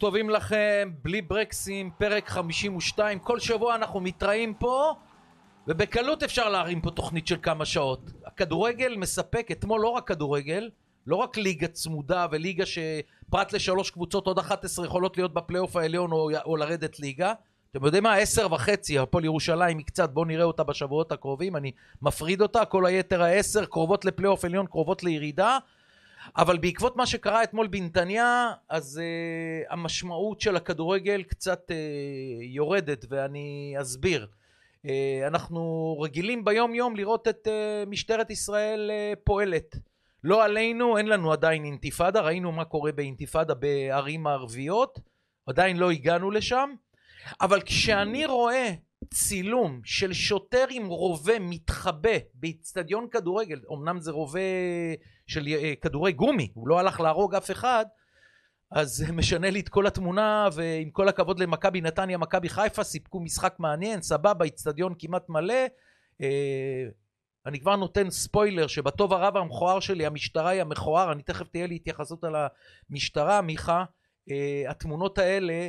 טובים לכם, בלי ברקסים, פרק 52. כל שבוע אנחנו מתראים פה, ובקלות אפשר להרים פה תוכנית של כמה שעות. הכדורגל מספק, אתמול לא רק כדורגל, לא רק ליגה צמודה וליגה שפרט לשלוש קבוצות עוד 11 יכולות להיות בפלייאוף העליון או, או לרדת ליגה. אתם יודעים מה? עשר וחצי, הפועל ירושלים היא קצת, בואו נראה אותה בשבועות הקרובים, אני מפריד אותה, כל היתר העשר קרובות לפלייאוף עליון, קרובות לירידה. אבל בעקבות מה שקרה אתמול בנתניה, אז uh, המשמעות של הכדורגל קצת uh, יורדת, ואני אסביר. Uh, אנחנו רגילים ביום יום לראות את uh, משטרת ישראל uh, פועלת. לא עלינו, אין לנו עדיין אינתיפאדה, ראינו מה קורה באינתיפאדה בערים הערביות, עדיין לא הגענו לשם, אבל כשאני רואה צילום של שוטר עם רובה מתחבא באיצטדיון כדורגל, אמנם זה רובה של אה, כדורי גומי, הוא לא הלך להרוג אף אחד, אז זה משנה לי את כל התמונה, ועם כל הכבוד למכבי נתניה, מכבי חיפה, סיפקו משחק מעניין, סבבה, איצטדיון כמעט מלא. אה, אני כבר נותן ספוילר שבטוב הרב המכוער שלי, המשטרה היא המכוער, אני תכף תהיה לי התייחסות על המשטרה, מיכה. אה, התמונות האלה,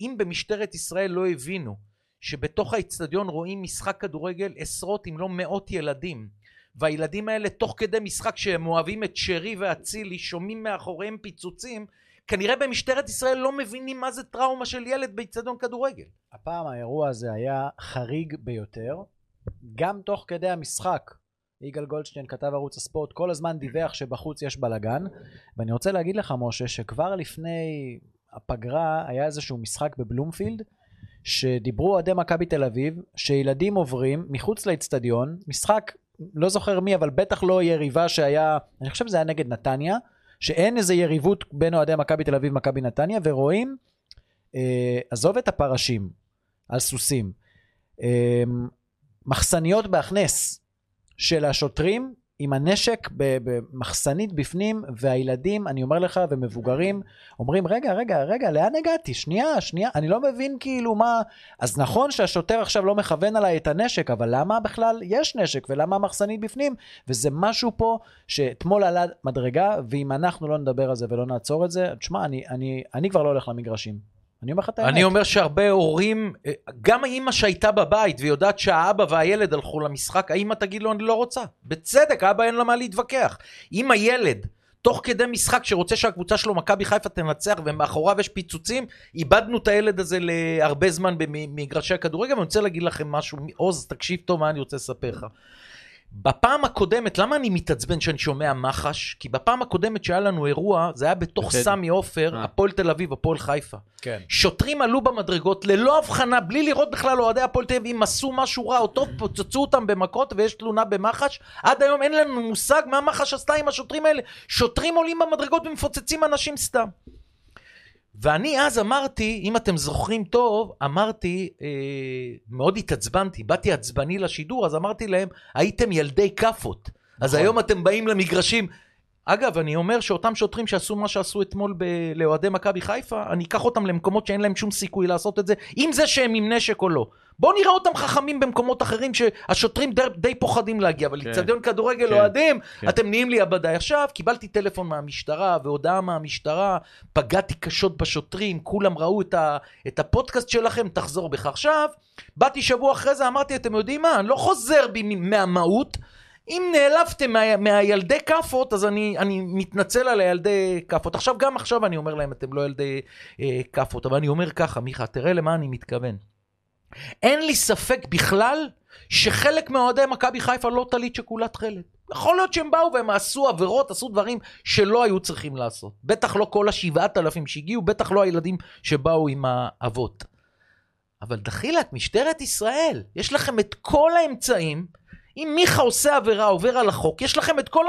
אם במשטרת ישראל לא הבינו שבתוך האיצטדיון רואים משחק כדורגל עשרות אם לא מאות ילדים והילדים האלה תוך כדי משחק שהם אוהבים את שרי ואצילי שומעים מאחוריהם פיצוצים כנראה במשטרת ישראל לא מבינים מה זה טראומה של ילד באיצטדיון כדורגל. הפעם האירוע הזה היה חריג ביותר גם תוך כדי המשחק יגאל גולדשטיין כתב ערוץ הספורט כל הזמן דיווח שבחוץ יש בלאגן ואני רוצה להגיד לך משה שכבר לפני הפגרה היה איזשהו משחק בבלומפילד שדיברו אוהדי מכבי תל אביב, שילדים עוברים מחוץ לאצטדיון, משחק, לא זוכר מי, אבל בטח לא יריבה שהיה, אני חושב שזה היה נגד נתניה, שאין איזה יריבות בין אוהדי מכבי תל אביב ומכבי נתניה, ורואים, אה, עזוב את הפרשים על סוסים, אה, מחסניות בהכנס של השוטרים עם הנשק במחסנית בפנים, והילדים, אני אומר לך, ומבוגרים, אומרים, רגע, רגע, רגע, לאן הגעתי? שנייה, שנייה, אני לא מבין כאילו מה... אז נכון שהשוטר עכשיו לא מכוון עליי את הנשק, אבל למה בכלל יש נשק, ולמה המחסנית בפנים? וזה משהו פה שאתמול עלה מדרגה, ואם אנחנו לא נדבר על זה ולא נעצור את זה, תשמע, אני, אני, אני כבר לא הולך למגרשים. אני אומר לך את האמת. אני אומר שהרבה הורים, גם האימא שהייתה בבית ויודעת שהאבא והילד הלכו למשחק, האימא תגיד לו אני לא רוצה. בצדק, האבא אין לה מה להתווכח. אם הילד, תוך כדי משחק שרוצה שהקבוצה שלו, מכבי חיפה תנצח ומאחוריו יש פיצוצים, איבדנו את הילד הזה להרבה זמן במגרשי הכדורגל, ואני רוצה להגיד לכם משהו, עוז, תקשיב טוב מה אני רוצה לספר לך. בפעם הקודמת, למה אני מתעצבן שאני שומע מח"ש? כי בפעם הקודמת שהיה לנו אירוע, זה היה בתוך סמי עופר, אה. הפועל תל אביב, הפועל חיפה. כן. שוטרים עלו במדרגות ללא הבחנה, בלי לראות בכלל אוהדי הפועל תל אביב, אם עשו משהו רע או טוב, פוצצו אותם במכות ויש תלונה במח"ש. עד היום אין לנו מושג מה מח"ש עשתה עם השוטרים האלה. שוטרים עולים במדרגות ומפוצצים אנשים סתם. ואני אז אמרתי, אם אתם זוכרים טוב, אמרתי, אה, מאוד התעצבנתי, באתי עצבני לשידור, אז אמרתי להם, הייתם ילדי כאפות. אז נכון. היום אתם באים למגרשים. אגב, אני אומר שאותם שוטרים שעשו מה שעשו אתמול ב- לאוהדי מכבי חיפה, אני אקח אותם למקומות שאין להם שום סיכוי לעשות את זה, עם זה שהם עם נשק או לא. בואו נראה אותם חכמים במקומות אחרים שהשוטרים די, די פוחדים להגיע, אבל לאצטדיון כן. כדורגל כן. אוהדים, כן. אתם נהיים לי עבדיי. עכשיו, קיבלתי טלפון מהמשטרה והודעה מהמשטרה, פגעתי קשות בשוטרים, כולם ראו את, ה, את הפודקאסט שלכם, תחזור בך. עכשיו, באתי שבוע אחרי זה, אמרתי, אתם יודעים מה, אני לא חוזר בי מהמהות. אם נעלבתם מה, מהילדי כאפות, אז אני, אני מתנצל על הילדי כאפות. עכשיו, גם עכשיו אני אומר להם, אתם לא ילדי אה, כאפות, אבל אני אומר ככה, מיכה, תראה למה אני מתכוון. אין לי ספק בכלל שחלק מאוהדי מכבי חיפה לא טלית שכולה תכלת. יכול להיות שהם באו והם עשו עבירות, עשו דברים שלא היו צריכים לעשות. בטח לא כל השבעת אלפים שהגיעו, בטח לא הילדים שבאו עם האבות. אבל דחילק, משטרת ישראל, יש לכם את כל האמצעים אם מיכה עושה עבירה, עובר על החוק, יש לכם את כל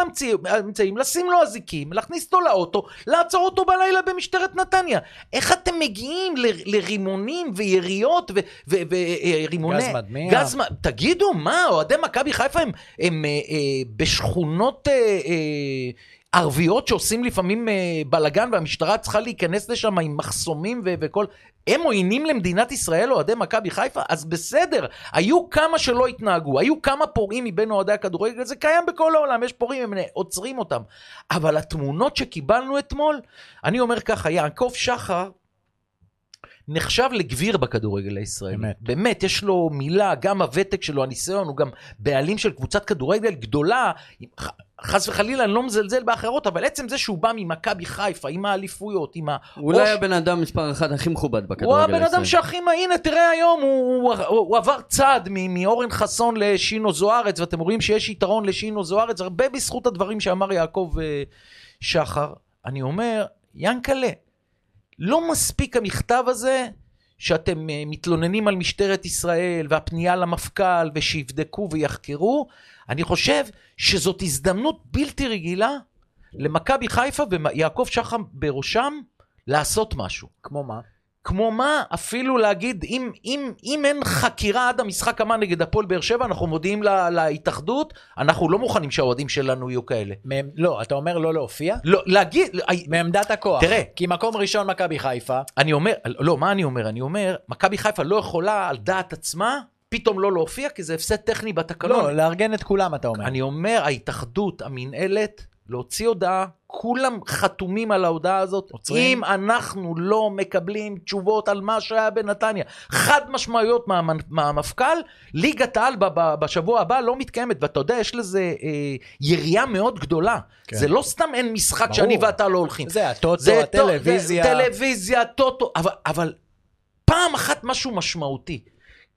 האמצעים לשים לו אזיקים, להכניס אותו לאוטו, לעצור אותו בלילה במשטרת נתניה. איך אתם מגיעים ל- לרימונים ויריות ורימוני... גז מדמיע. גז... תגידו, מה, אוהדי מכבי חיפה הם, הם אה, אה, בשכונות... אה, אה, ערביות שעושים לפעמים אה, בלאגן והמשטרה צריכה להיכנס לשם עם מחסומים ו- וכל... הם עוינים למדינת ישראל, אוהדי מכבי חיפה? אז בסדר, היו כמה שלא התנהגו, היו כמה פורעים מבין אוהדי הכדורגל, זה קיים בכל העולם, יש פורעים, הם עוצרים אותם. אבל התמונות שקיבלנו אתמול, אני אומר ככה, יעקב שחר נחשב לגביר בכדורגל הישראלי. באמת. באמת, יש לו מילה, גם הוותק שלו, הניסיון, הוא גם בעלים של קבוצת כדורגל גדולה. חס וחלילה, אני לא מזלזל באחרות, אבל עצם זה שהוא בא ממכבי חיפה, עם האליפויות, עם ה... אולי ראש- הבן אדם מספר אחת הכי מכובד הוא בכדורגל הבן אדם הישראלי. שהכי. הנה, תראה היום, הוא, הוא, הוא עבר צעד מאורן חסון לשינו זוארץ, ואתם רואים שיש יתרון לשינו זוארץ, הרבה בזכות הדברים שאמר יעקב אה, שחר. אני אומר, ינקלה, לא מספיק המכתב הזה שאתם אה, מתלוננים על משטרת ישראל והפנייה למפכ"ל ושיבדקו ויחקרו. אני חושב שזאת הזדמנות בלתי רגילה למכבי חיפה ויעקב שחר בראשם לעשות משהו. כמו מה? כמו מה, אפילו להגיד, אם, אם, אם אין חקירה עד המשחק הבא נגד הפועל באר שבע, אנחנו מודיעים לה, להתאחדות, אנחנו לא מוכנים שהאוהדים שלנו יהיו כאלה. מ- לא, אתה אומר לא להופיע? לא, להגיד, מעמדת הכוח. תראה. כי מקום ראשון מכבי חיפה, אני אומר, לא, מה אני אומר? אני אומר, מכבי חיפה לא יכולה על דעת עצמה פתאום לא להופיע, כי זה הפסד טכני בתקנון. לא, לארגן את כולם אתה אומר. אני אומר, ההתאחדות, המינהלת, להוציא הודעה, כולם חתומים על ההודעה הזאת. עוצרים. אם אנחנו לא מקבלים תשובות על מה שהיה בנתניה, חד משמעויות מה, מהמפכ"ל, ליגת העל בשבוע הבא לא מתקיימת. ואתה יודע, יש לזה אה, יריעה מאוד גדולה. כן. זה לא סתם אין משחק ברור. שאני ואתה לא הולכים. זה הטוטו, זה הטלוויזיה. זה, טלוויזיה, טוטו, אבל, אבל פעם אחת משהו משמעותי.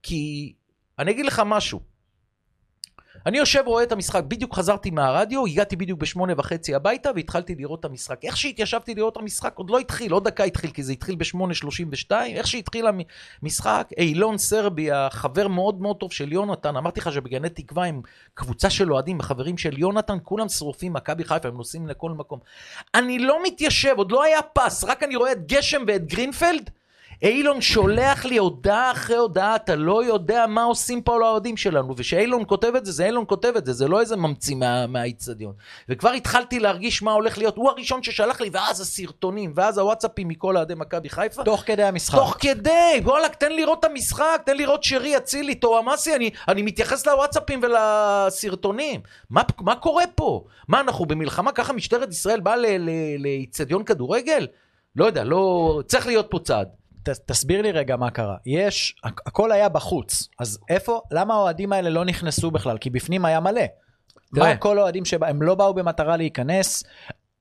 כי אני אגיד לך משהו. אני יושב רואה את המשחק, בדיוק חזרתי מהרדיו, הגעתי בדיוק בשמונה וחצי הביתה והתחלתי לראות את המשחק. איך שהתיישבתי לראות את המשחק, עוד לא התחיל, עוד דקה התחיל, כי זה התחיל בשמונה שלושים ושתיים, איך שהתחיל המשחק, אילון סרבי, החבר מאוד מאוד טוב של יונתן, אמרתי לך שבגני תקווה עם קבוצה של אוהדים, החברים של יונתן, כולם שרופים מכבי חיפה, הם נוסעים לכל מקום. אני לא מתיישב, עוד לא היה פס, רק אני רואה את גשם ואת גרינפלד. אילון שולח לי הודעה אחרי הודעה, אתה לא יודע מה עושים פה לאוהדים שלנו, וכשאילון כותב את זה, זה אילון כותב את זה, זה לא איזה ממציא מה- מהאיצטדיון. וכבר התחלתי להרגיש מה הולך להיות, הוא הראשון ששלח לי, ואז הסרטונים, ואז הוואטסאפים מכל אוהדי מכבי חיפה. תוך כדי המשחק. תוך כדי, וואלכ, תן לראות את המשחק, תן לראות שרי, אצילי, טועמאסי, אני, אני מתייחס לוואטסאפים ולסרטונים. מה, מה קורה פה? מה, אנחנו במלחמה? ככה משטרת ישראל באה לאיצטדיון כדורגל? לא יודע, לא... צריך להיות פה צעד. ת, תסביר לי רגע מה קרה. יש, הכ- הכל היה בחוץ, אז איפה, למה האוהדים האלה לא נכנסו בכלל? כי בפנים היה מלא. מה כל האוהדים שבא, הם לא באו במטרה להיכנס,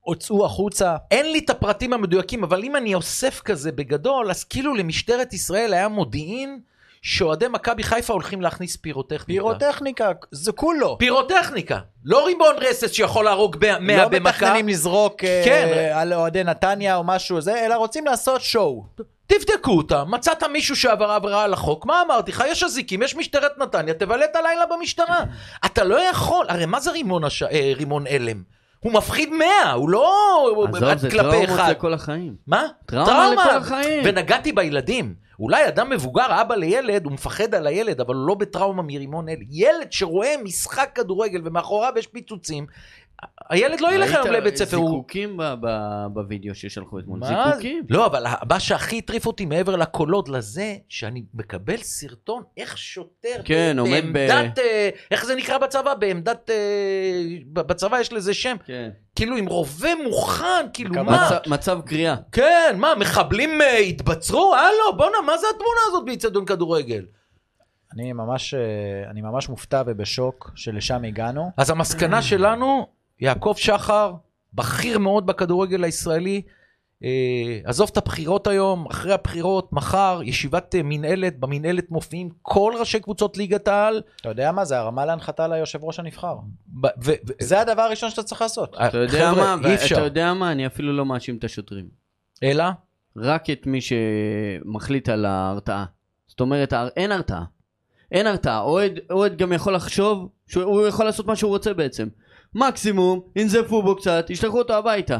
הוצאו החוצה. אין לי את הפרטים המדויקים, אבל אם אני אוסף כזה בגדול, אז כאילו למשטרת ישראל היה מודיעין שאוהדי מכבי חיפה הולכים להכניס פירוטכניקה. פירוטכניקה, זה כולו. פירוטכניקה. לא רימון רסס שיכול להרוג ב- 100 לא במכה. מתכננים לזרוק אה, כן. על אוהדי נתניה או משהו זה, אלא רוצים לעשות שואו. תבדקו אותם, מצאת מישהו שעבר עבירה על החוק, מה אמרתי לך? יש אזיקים, יש משטרת נתניה, תבלה את הלילה במשטרה. אתה לא יכול, הרי מה זה רימון, הש... אה, רימון הלם? הוא מפחיד 100, הוא לא עזוב, זה טראומות. לכל החיים. מה? טראומה לכל החיים. ונגעתי בילדים. אולי אדם מבוגר, אבא לילד, הוא מפחד על הילד, אבל הוא לא בטראומה מרימון הלם. ילד שרואה משחק כדורגל ומאחוריו יש פיצוצים, הילד לא ילך היום לבית ספר. הוא- זיקוקים ב- ב- בווידאו ששלחו אתמול. מה? זיקוקים. לא, אבל מה שהכי הטריף אותי מעבר לקולות לזה, שאני מקבל סרטון איך שוטר, כן, עומד ב- בעמדת, אה, איך זה נקרא בצבא? בעמדת, אה, בצבא יש לזה שם, כן. כאילו עם רובה מוכן, כאילו מה? מצב- קריאה. כן, מה, מחבלים אה, התבצרו? הלו, בואנה, מה זה התמונה הזאת באיצטדיון כדורגל? אני ממש, אני ממש מופתע ובשוק שלשם הגענו. אז המסקנה שלנו, יעקב שחר, בכיר מאוד בכדורגל הישראלי, אה, עזוב את הבחירות היום, אחרי הבחירות, מחר, ישיבת אה, מנהלת, במנהלת מופיעים כל ראשי קבוצות ליגת העל. אתה יודע מה? זה הרמה להנחתה ליושב ראש הנבחר. זה הדבר הראשון שאתה צריך לעשות. אה, אתה יודע מה? אי אתה. יודע מה? אני אפילו לא מאשים את השוטרים. אלא? רק את מי שמחליט על ההרתעה. זאת אומרת, אין הרתעה. אין הרתעה. אוהד, אוהד גם יכול לחשוב שהוא יכול לעשות מה שהוא רוצה בעצם. מקסימום, ינזפו בו קצת, ישלחו אותו הביתה.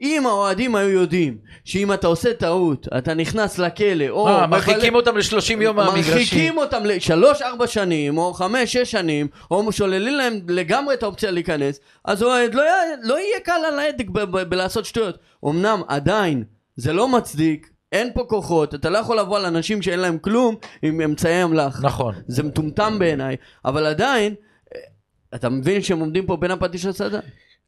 אם האוהדים היו יודעים שאם אתה עושה טעות, אתה נכנס לכלא, או... אה, מרחיקים אותם ל-30 יום מהמגרשים. מרחיקים אותם לשלוש ארבע שנים, או חמש שש שנים, או שוללים להם לגמרי את האופציה להיכנס, אז אוהד לא, לא יהיה קל על ההדק בלעשות שטויות. אמנם עדיין זה לא מצדיק, אין פה כוחות, אתה לא יכול לבוא על אנשים שאין להם כלום עם אמצעי אמל"ח. נכון. זה מטומטם בעיניי, אבל עדיין, אתה מבין שהם עומדים פה בין הפטיש לסדה?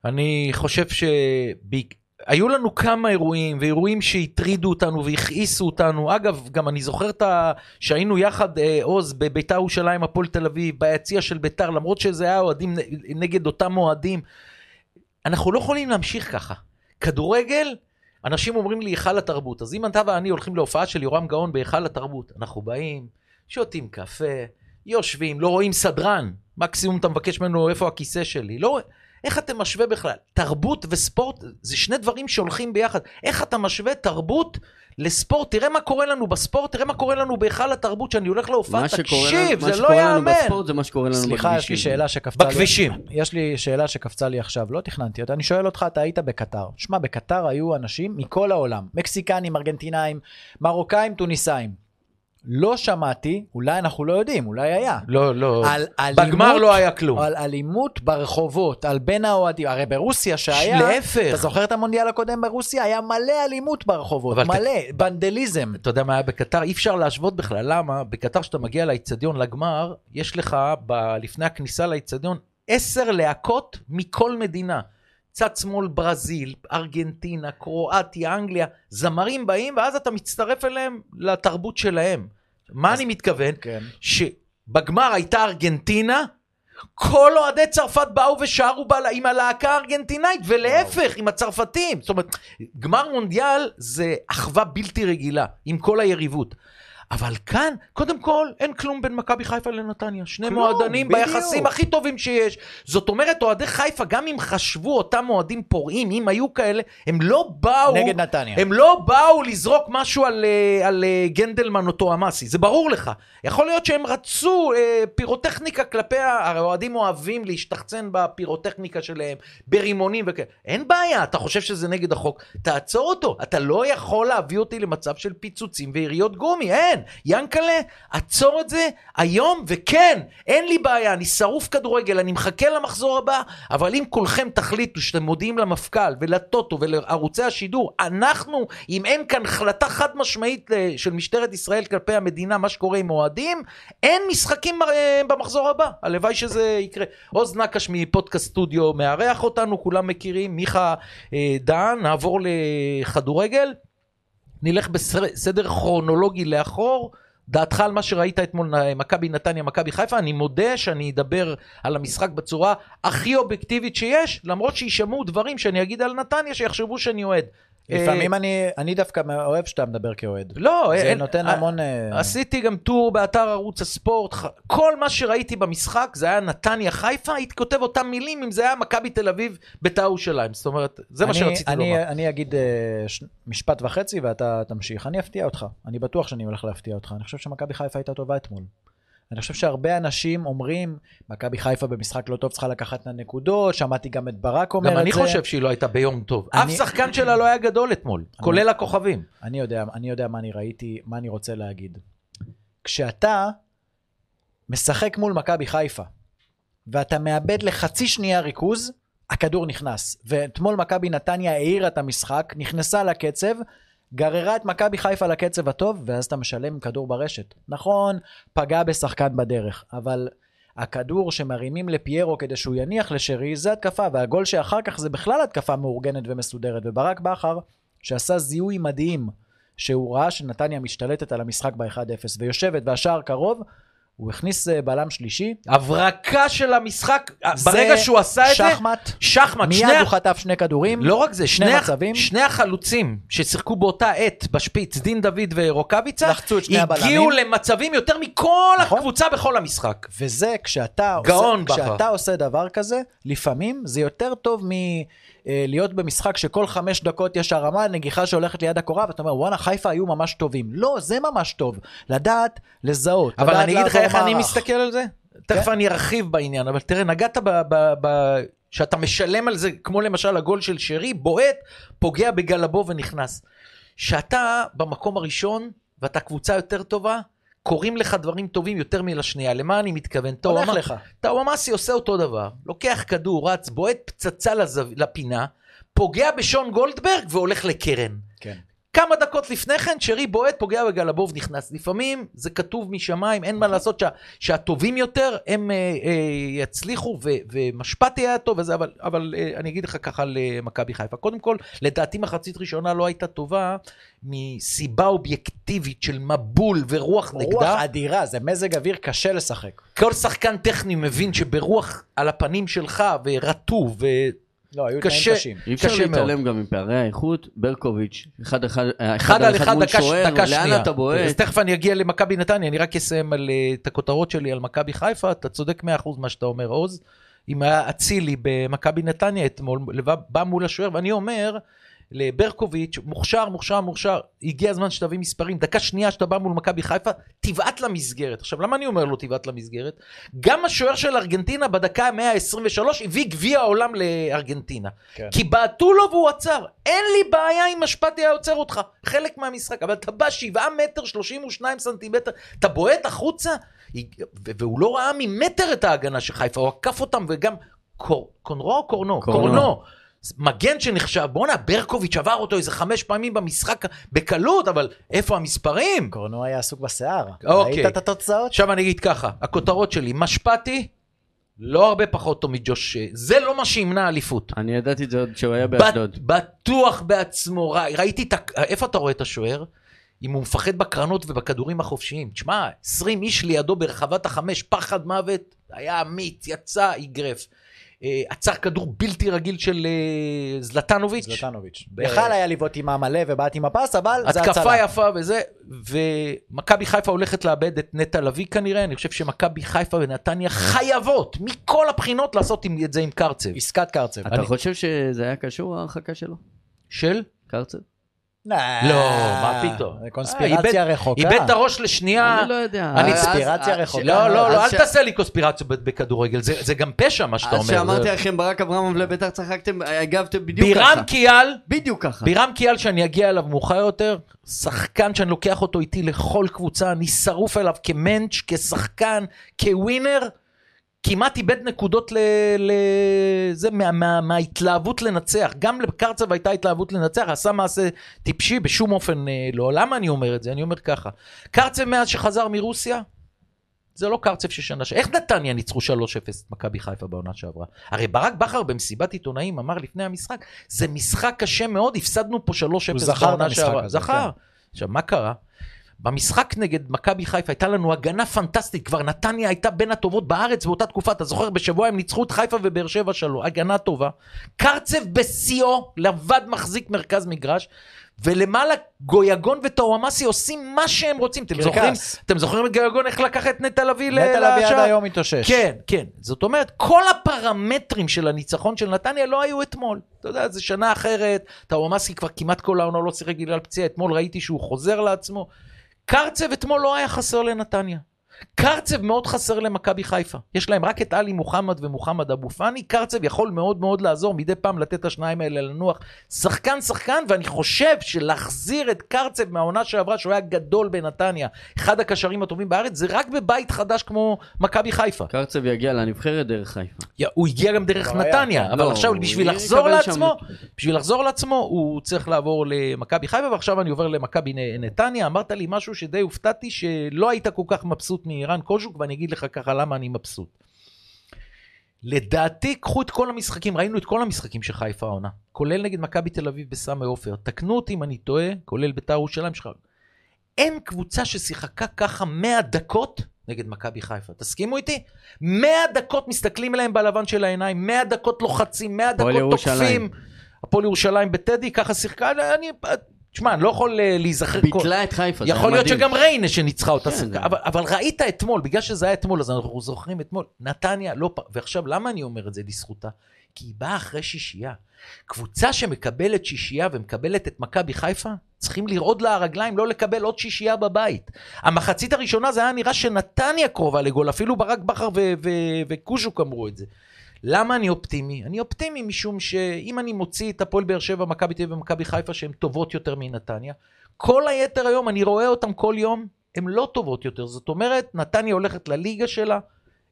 אני חושב שהיו לנו כמה אירועים, ואירועים שהטרידו אותנו והכעיסו אותנו. אגב, גם אני זוכר את ה... שהיינו יחד, אה, עוז, בביתר ירושלים, הפועל תל אביב, ביציע של ביתר, למרות שזה היה אוהדים נגד אותם אוהדים. אנחנו לא יכולים להמשיך ככה. כדורגל, אנשים אומרים לי היכל התרבות. אז אם אתה ואני הולכים להופעה של יורם גאון בהיכל התרבות, אנחנו באים, שותים קפה, יושבים, לא רואים סדרן. מקסימום אתה מבקש ממנו איפה הכיסא שלי. לא, איך אתה משווה בכלל? תרבות וספורט זה שני דברים שהולכים ביחד. איך אתה משווה תרבות לספורט? תראה מה קורה לנו בספורט, תראה מה קורה לנו בהיכל התרבות, שאני הולך להופעה, מה לנו- תקשיב, מה זה לא שקורה לנו ייאמן. בספורט זה מה שקורה לנו בכבישים. סליחה, יש לי שאלה שקפצה לי. בכבישים. יש לי שאלה שקפצה לי עכשיו, לא תכננתי אותה, אני שואל אותך, אתה היית בקטר. שמע, בקטר היו אנשים מכל העולם, מקסיקנים, ארגנטינאים, מרוקאים, טוניסאים. לא שמעתי, אולי אנחנו לא יודעים, אולי היה. לא, לא. על אלימות, בגמר לא היה כלום. על אלימות ברחובות, על בין האוהדים, הרי ברוסיה שהיה, להפך. אתה זוכר את המונדיאל הקודם ברוסיה? היה מלא אלימות ברחובות, אבל ת- מלא, בנדליזם. אתה יודע מה היה בקטר? אי אפשר להשוות בכלל. למה? בקטר כשאתה מגיע לאיצטדיון לגמר, יש לך ב... לפני הכניסה לאיצטדיון עשר להקות מכל מדינה. צד שמאל ברזיל, ארגנטינה, קרואטיה, אנגליה, זמרים באים ואז אתה מצטרף אליהם לתרבות שלהם. מה אני מתכוון? כן. שבגמר הייתה ארגנטינה, כל אוהדי צרפת באו ושרו בה, עם הלהקה הארגנטינאית, ולהפך, עם הצרפתים. זאת אומרת, גמר מונדיאל זה אחווה בלתי רגילה, עם כל היריבות. אבל כאן, קודם כל, אין כלום בין מכבי חיפה לנתניה. שני כלום, מועדנים בדיוק. ביחסים הכי טובים שיש. זאת אומרת, אוהדי חיפה, גם אם חשבו אותם אוהדים פורעים, אם היו כאלה, הם לא באו... נגד נתניה. הם לא באו לזרוק משהו על, אה, על אה, גנדלמן או טועמאסי, זה ברור לך. יכול להיות שהם רצו אה, פירוטכניקה כלפי, הרי אוהדים אוהבים להשתחצן בפירוטכניקה שלהם, ברימונים וכאלה. אין בעיה, אתה חושב שזה נגד החוק, תעצור אותו. אתה לא יכול להביא אותי למצב של פיצוצים ויריות גומי, אין. ינקלה, עצור את זה היום, וכן, אין לי בעיה, אני שרוף כדורגל, אני מחכה למחזור הבא, אבל אם כולכם תחליטו שאתם מודיעים למפכ"ל ולטוטו ולערוצי השידור, אנחנו, אם אין כאן החלטה חד משמעית אה, של משטרת ישראל כלפי המדינה, מה שקורה עם אוהדים, אין משחקים אה, במחזור הבא. הלוואי שזה יקרה. עוז נקש מפודקאסט סטודיו מארח אותנו, כולם מכירים, מיכה אה, דהן, נעבור לכדורגל. נלך בסדר כרונולוגי לאחור. דעתך על מה שראית אתמול, אה, מכבי נתניה, מכבי חיפה, אני מודה שאני אדבר על המשחק בצורה הכי אובייקטיבית שיש, למרות שישמעו דברים שאני אגיד על נתניה שיחשבו שאני אוהד. לפעמים אני, אני דווקא אוהב שאתה מדבר כאוהד. לא, זה אין- נותן אה, המון... אה, עשיתי גם טור באתר ערוץ הספורט, כל מה שראיתי במשחק זה היה נתניה חיפה, הייתי כותב אותם מילים אם זה היה מכבי תל אביב בית"ר ירושלים, זאת אומרת, זה מה אני- שרציתי אני, לומר. אני אגיד אה, ש... משפט וחצי ואתה תמשיך. אני אפתיע אותך. אני בטוח שאני הולך להפתיע אותך. אני חושב שמכבי חיפה הייתה טובה אתמול. אני חושב שהרבה אנשים אומרים, מכבי חיפה במשחק לא טוב צריכה לקחת את הנקודות, שמעתי גם את ברק אומר את גם זה. אני חושב שהיא לא הייתה ביום טוב. אני- אף שחקן שלה לא היה גדול אתמול, כולל הכוכבים. אני יודע, אני יודע מה אני ראיתי, מה אני רוצה להגיד. כשאתה משחק מול מכבי חיפה, ואתה מאבד לחצי שנייה ריכוז, הכדור נכנס. ואתמול מכבי נתניה העירה את המשחק, נכנסה לקצב, גררה את מכבי חיפה לקצב הטוב, ואז אתה משלם כדור ברשת. נכון, פגע בשחקן בדרך, אבל הכדור שמרימים לפיירו כדי שהוא יניח לשרי, זה התקפה, והגול שאחר כך זה בכלל התקפה מאורגנת ומסודרת. וברק בכר, שעשה זיהוי מדהים, שהוא ראה שנתניה משתלטת על המשחק ב-1-0 ויושבת והשער קרוב, הוא הכניס אה, בלם שלישי. הברקה של המשחק, זה ברגע שהוא עשה את זה, שחמט, שחמט, מיד שני הוא חטף שני כדורים. לא רק זה, שני שני, מצבים. שני החלוצים ששיחקו באותה עת בשפיץ, דין דוד ורוקאביצה, לחצו את שני הגיעו הבלמים. למצבים יותר מכל נכון. הקבוצה בכל המשחק. וזה כשאתה, גאון, עושה. כשאתה עושה דבר כזה, לפעמים זה יותר טוב מלהיות במשחק שכל חמש דקות יש הרמה, נגיחה שהולכת ליד הקורה, ואתה אומר, וואנה, חיפה היו ממש טובים. לא, זה ממש טוב. לדעת לזהות. אבל לדעת אני אגיד לך איך אני מערך. מסתכל על זה. תכף כן. אני ארחיב בעניין, אבל תראה, נגעת ב- ב- שאתה משלם על זה, כמו למשל הגול של שרי, בועט, פוגע בגלבו ונכנס. שאתה במקום הראשון, ואתה קבוצה יותר טובה, קורים לך דברים טובים יותר מלשנייה. למה אני מתכוון? הולך לך. טאוואמאסי עושה אותו דבר, לוקח כדור, רץ, בועט פצצה לזו... לפינה, פוגע בשון גולדברג והולך לקרן. כן. כמה דקות לפני כן, שרי בועט, פוגע בגלבוב, נכנס. לפעמים זה כתוב משמיים, אין מה לעשות שה, שהטובים יותר, הם אה, אה, יצליחו, ו, ומשפטי היה טוב וזה, אבל, אבל אה, אני אגיד לך ככה על אה, חיפה. קודם כל, לדעתי מחצית ראשונה לא הייתה טובה מסיבה אובייקטיבית של מבול ורוח רוח נגדה. אדירה, זה מזג אוויר קשה לשחק. כל שחקן טכני מבין שברוח על הפנים שלך, ורטוב, ו... לא, היו קשה. תנאים קשים. אי אפשר קשה להתעלם גם מפערי האיכות, ברקוביץ', אחד אחד אחד על אחד מול דקה, שוער, דקה לאן שנייה. אתה אז בועט? תכף אני אגיע למכבי נתניה, אני רק אסיים על, אה, את הכותרות שלי על מכבי חיפה, אתה צודק 100% מה שאתה אומר, עוז. אם היה אצילי במכבי נתניה אתמול, בא מול השוער, ואני אומר לברקוביץ', מוכשר, מוכשר, מוכשר, הגיע הזמן שתביא מספרים, דקה שנייה שאתה בא מול מכבי חיפה, תבעט למסגרת. עכשיו, למה אני אומר לו תבעט למסגרת? גם השוער של ארגנטינה בדקה ה-123 הביא גביע העולם לארגנטינה. כן. כי בעטו לו והוא עצר. אין לי בעיה אם משפטי היה עוצר אותך, חלק מהמשחק, אבל אתה בא שבעה מטר, 32 סנטימטר, אתה בועט החוצה, והוא לא ראה ממטר את ההגנה של חיפה, הוא עקף אותם וגם... קור... קונרו או קורנו? קורנו. קורנו. מגן שנחשב, בואנה, ברקוביץ' עבר אותו איזה חמש פעמים במשחק בקלות, אבל איפה המספרים? קורנו היה עסוק בשיער. אוקיי. ראית את התוצאות? עכשיו אני אגיד ככה, הכותרות שלי, משפטי, לא הרבה פחות טוב מג'וש, זה לא מה שימנע אליפות. אני ידעתי את זה עוד כשהוא היה באשדוד. בט- בטוח בעצמו, ראי- ראיתי את ה... איפה אתה רואה את השוער? אם הוא מפחד בקרנות ובכדורים החופשיים. תשמע, 20 איש לידו ברחבת החמש, פחד מוות, היה אמיץ, יצא, אגרף. אה, עצר כדור בלתי רגיל של אה, זלטנוביץ'. זלטנוביץ'. יכל היה לבעוט עם המלא ובעט עם הפס, אבל זה התקפה הצלה. יפה וזה, ומכבי חיפה הולכת לאבד את נטע לביא כנראה, אני חושב שמכבי חיפה ונתניה חייבות מכל הבחינות לעשות עם- את זה עם קרצב. עסקת קרצב. אתה אני- חושב שזה היה קשור ההרחקה שלו? של? קרצב? לא, מה פתאום? זה קונספירציה אה, רחוקה. איבד את הראש לשנייה. אני לא יודע. אני- אז- קונספירציה אז- רחוקה. לא, לא, לא, אז אל תעשה לי קונספירציות ב- בכדורגל, זה זה גם פשע מה שאתה אז אומר. שאמרתי זה- לכם ברק אברמוב לביתר צחקתם, הגבתם בדיוק בירם ככה. קיאל, בדיוק ככה. בירם קיאל שאני אגיע אליו מאוחר יותר, שחקן שאני לוקח אותו איתי לכל קבוצה, אני שרוף אליו כמנץ', כשחקן, כווינר, כמעט איבד נקודות ל... ל... זה, מה, מה, מההתלהבות לנצח. גם לקרצב הייתה התלהבות לנצח, עשה מעשה טיפשי, בשום אופן אה, לא. למה אני אומר את זה? אני אומר ככה, קרצב מאז שחזר מרוסיה, זה לא קרצב של שנה ש... איך נתניה ניצחו 3-0 את מכבי חיפה בעונה שעברה? הרי ברק בכר במסיבת עיתונאים אמר לפני המשחק, זה משחק קשה מאוד, הפסדנו פה 3-0 הוא זכר את בעונה המשחק שעברה. הזה, זכר. כן. עכשיו, מה קרה? במשחק נגד מכבי חיפה הייתה לנו הגנה פנטסטית, כבר נתניה הייתה בין הטובות בארץ באותה תקופה, אתה זוכר? בשבוע הם ניצחו את חיפה ובאר שבע שלו, הגנה טובה. קרצב בשיאו, לבד מחזיק מרכז מגרש, ולמעלה גויגון וטוואמאסי עושים מה שהם רוצים. אתם. זוכרים? אתם זוכרים את גויגון איך לקח את נטע לביא ל- נטע לביא עד לשער? היום מתאושש. כן, כן. זאת אומרת, כל הפרמטרים של הניצחון של נתניה לא היו אתמול. אתה יודע, זו שנה אחרת, טאוואמאסי כבר כמעט כל העונה לא שיחק בגלל פציעה, אתמול ראיתי שהוא חוזר לעצמו. קרצב אתמול לא היה חסר לנתניה. קרצב מאוד חסר למכבי חיפה. יש להם רק את עלי מוחמד ומוחמד אבו פאני. קרצב יכול מאוד מאוד לעזור מדי פעם לתת את השניים האלה לנוח. שחקן שחקן, ואני חושב שלהחזיר את קרצב מהעונה שעברה, שהוא היה גדול בנתניה, אחד הקשרים הטובים בארץ, זה רק בבית חדש כמו מכבי חיפה. קרצב יגיע לנבחרת דרך חיפה. הוא הגיע גם דרך היה נתניה, שם. אבל לא, עכשיו בשביל לחזור שם לעצמו, נתון. בשביל לחזור לעצמו, הוא צריך לעבור למכבי חיפה, ועכשיו אני עובר למכבי נתניה. אמרת לי משהו שדי הופתעתי, שלא היית כל כך מבסוט מאירן קוז'וק, ואני אגיד לך ככה למה אני מבסוט. לדעתי, קחו את כל המשחקים, ראינו את כל המשחקים של חיפה העונה, כולל נגד מכבי תל אביב בסמי עופר. תקנו אותי אם אני טועה, כולל בית"ר ירושלים שלך. אין קבוצה ששיחקה ככה 100 דקות נגד מכבי חיפה. תסכימו איתי? 100 דקות מסתכלים עליהם בלבן של העיניים, 100 דקות לוחצים, 100 הפועל דקות. תוקפים. הפועל ירושלים בטדי, ככה שיחקה, אני... תשמע, אני לא יכול אה, להיזכר... כל- ביטלה את חיפה, זה היה יכול להיות. שגם ריינה שניצחה אותה כן, אבל, אבל ראית אתמול, בגלל שזה היה אתמול, אז אנחנו זוכרים אתמול, נתניה לא פ... ועכשיו, למה אני אומר את זה לזכותה? כי היא באה אחרי שישייה. קבוצה שמקבלת שישייה ומקבלת את מכבי חיפה, צריכים לרעוד לה הרגליים, לא לקבל עוד שישייה בבית. המחצית הראשונה זה היה נראה שנתניה קרובה לגול, אפילו ברק בכר ו- ו- וקוז'וק אמרו את זה. למה אני אופטימי? אני אופטימי משום שאם אני מוציא את הפועל באר שבע, מכבי תל אביב ומכבי חיפה שהן טובות יותר מנתניה, כל היתר היום, אני רואה אותם כל יום, הן לא טובות יותר. זאת אומרת, נתניה הולכת לליגה שלה,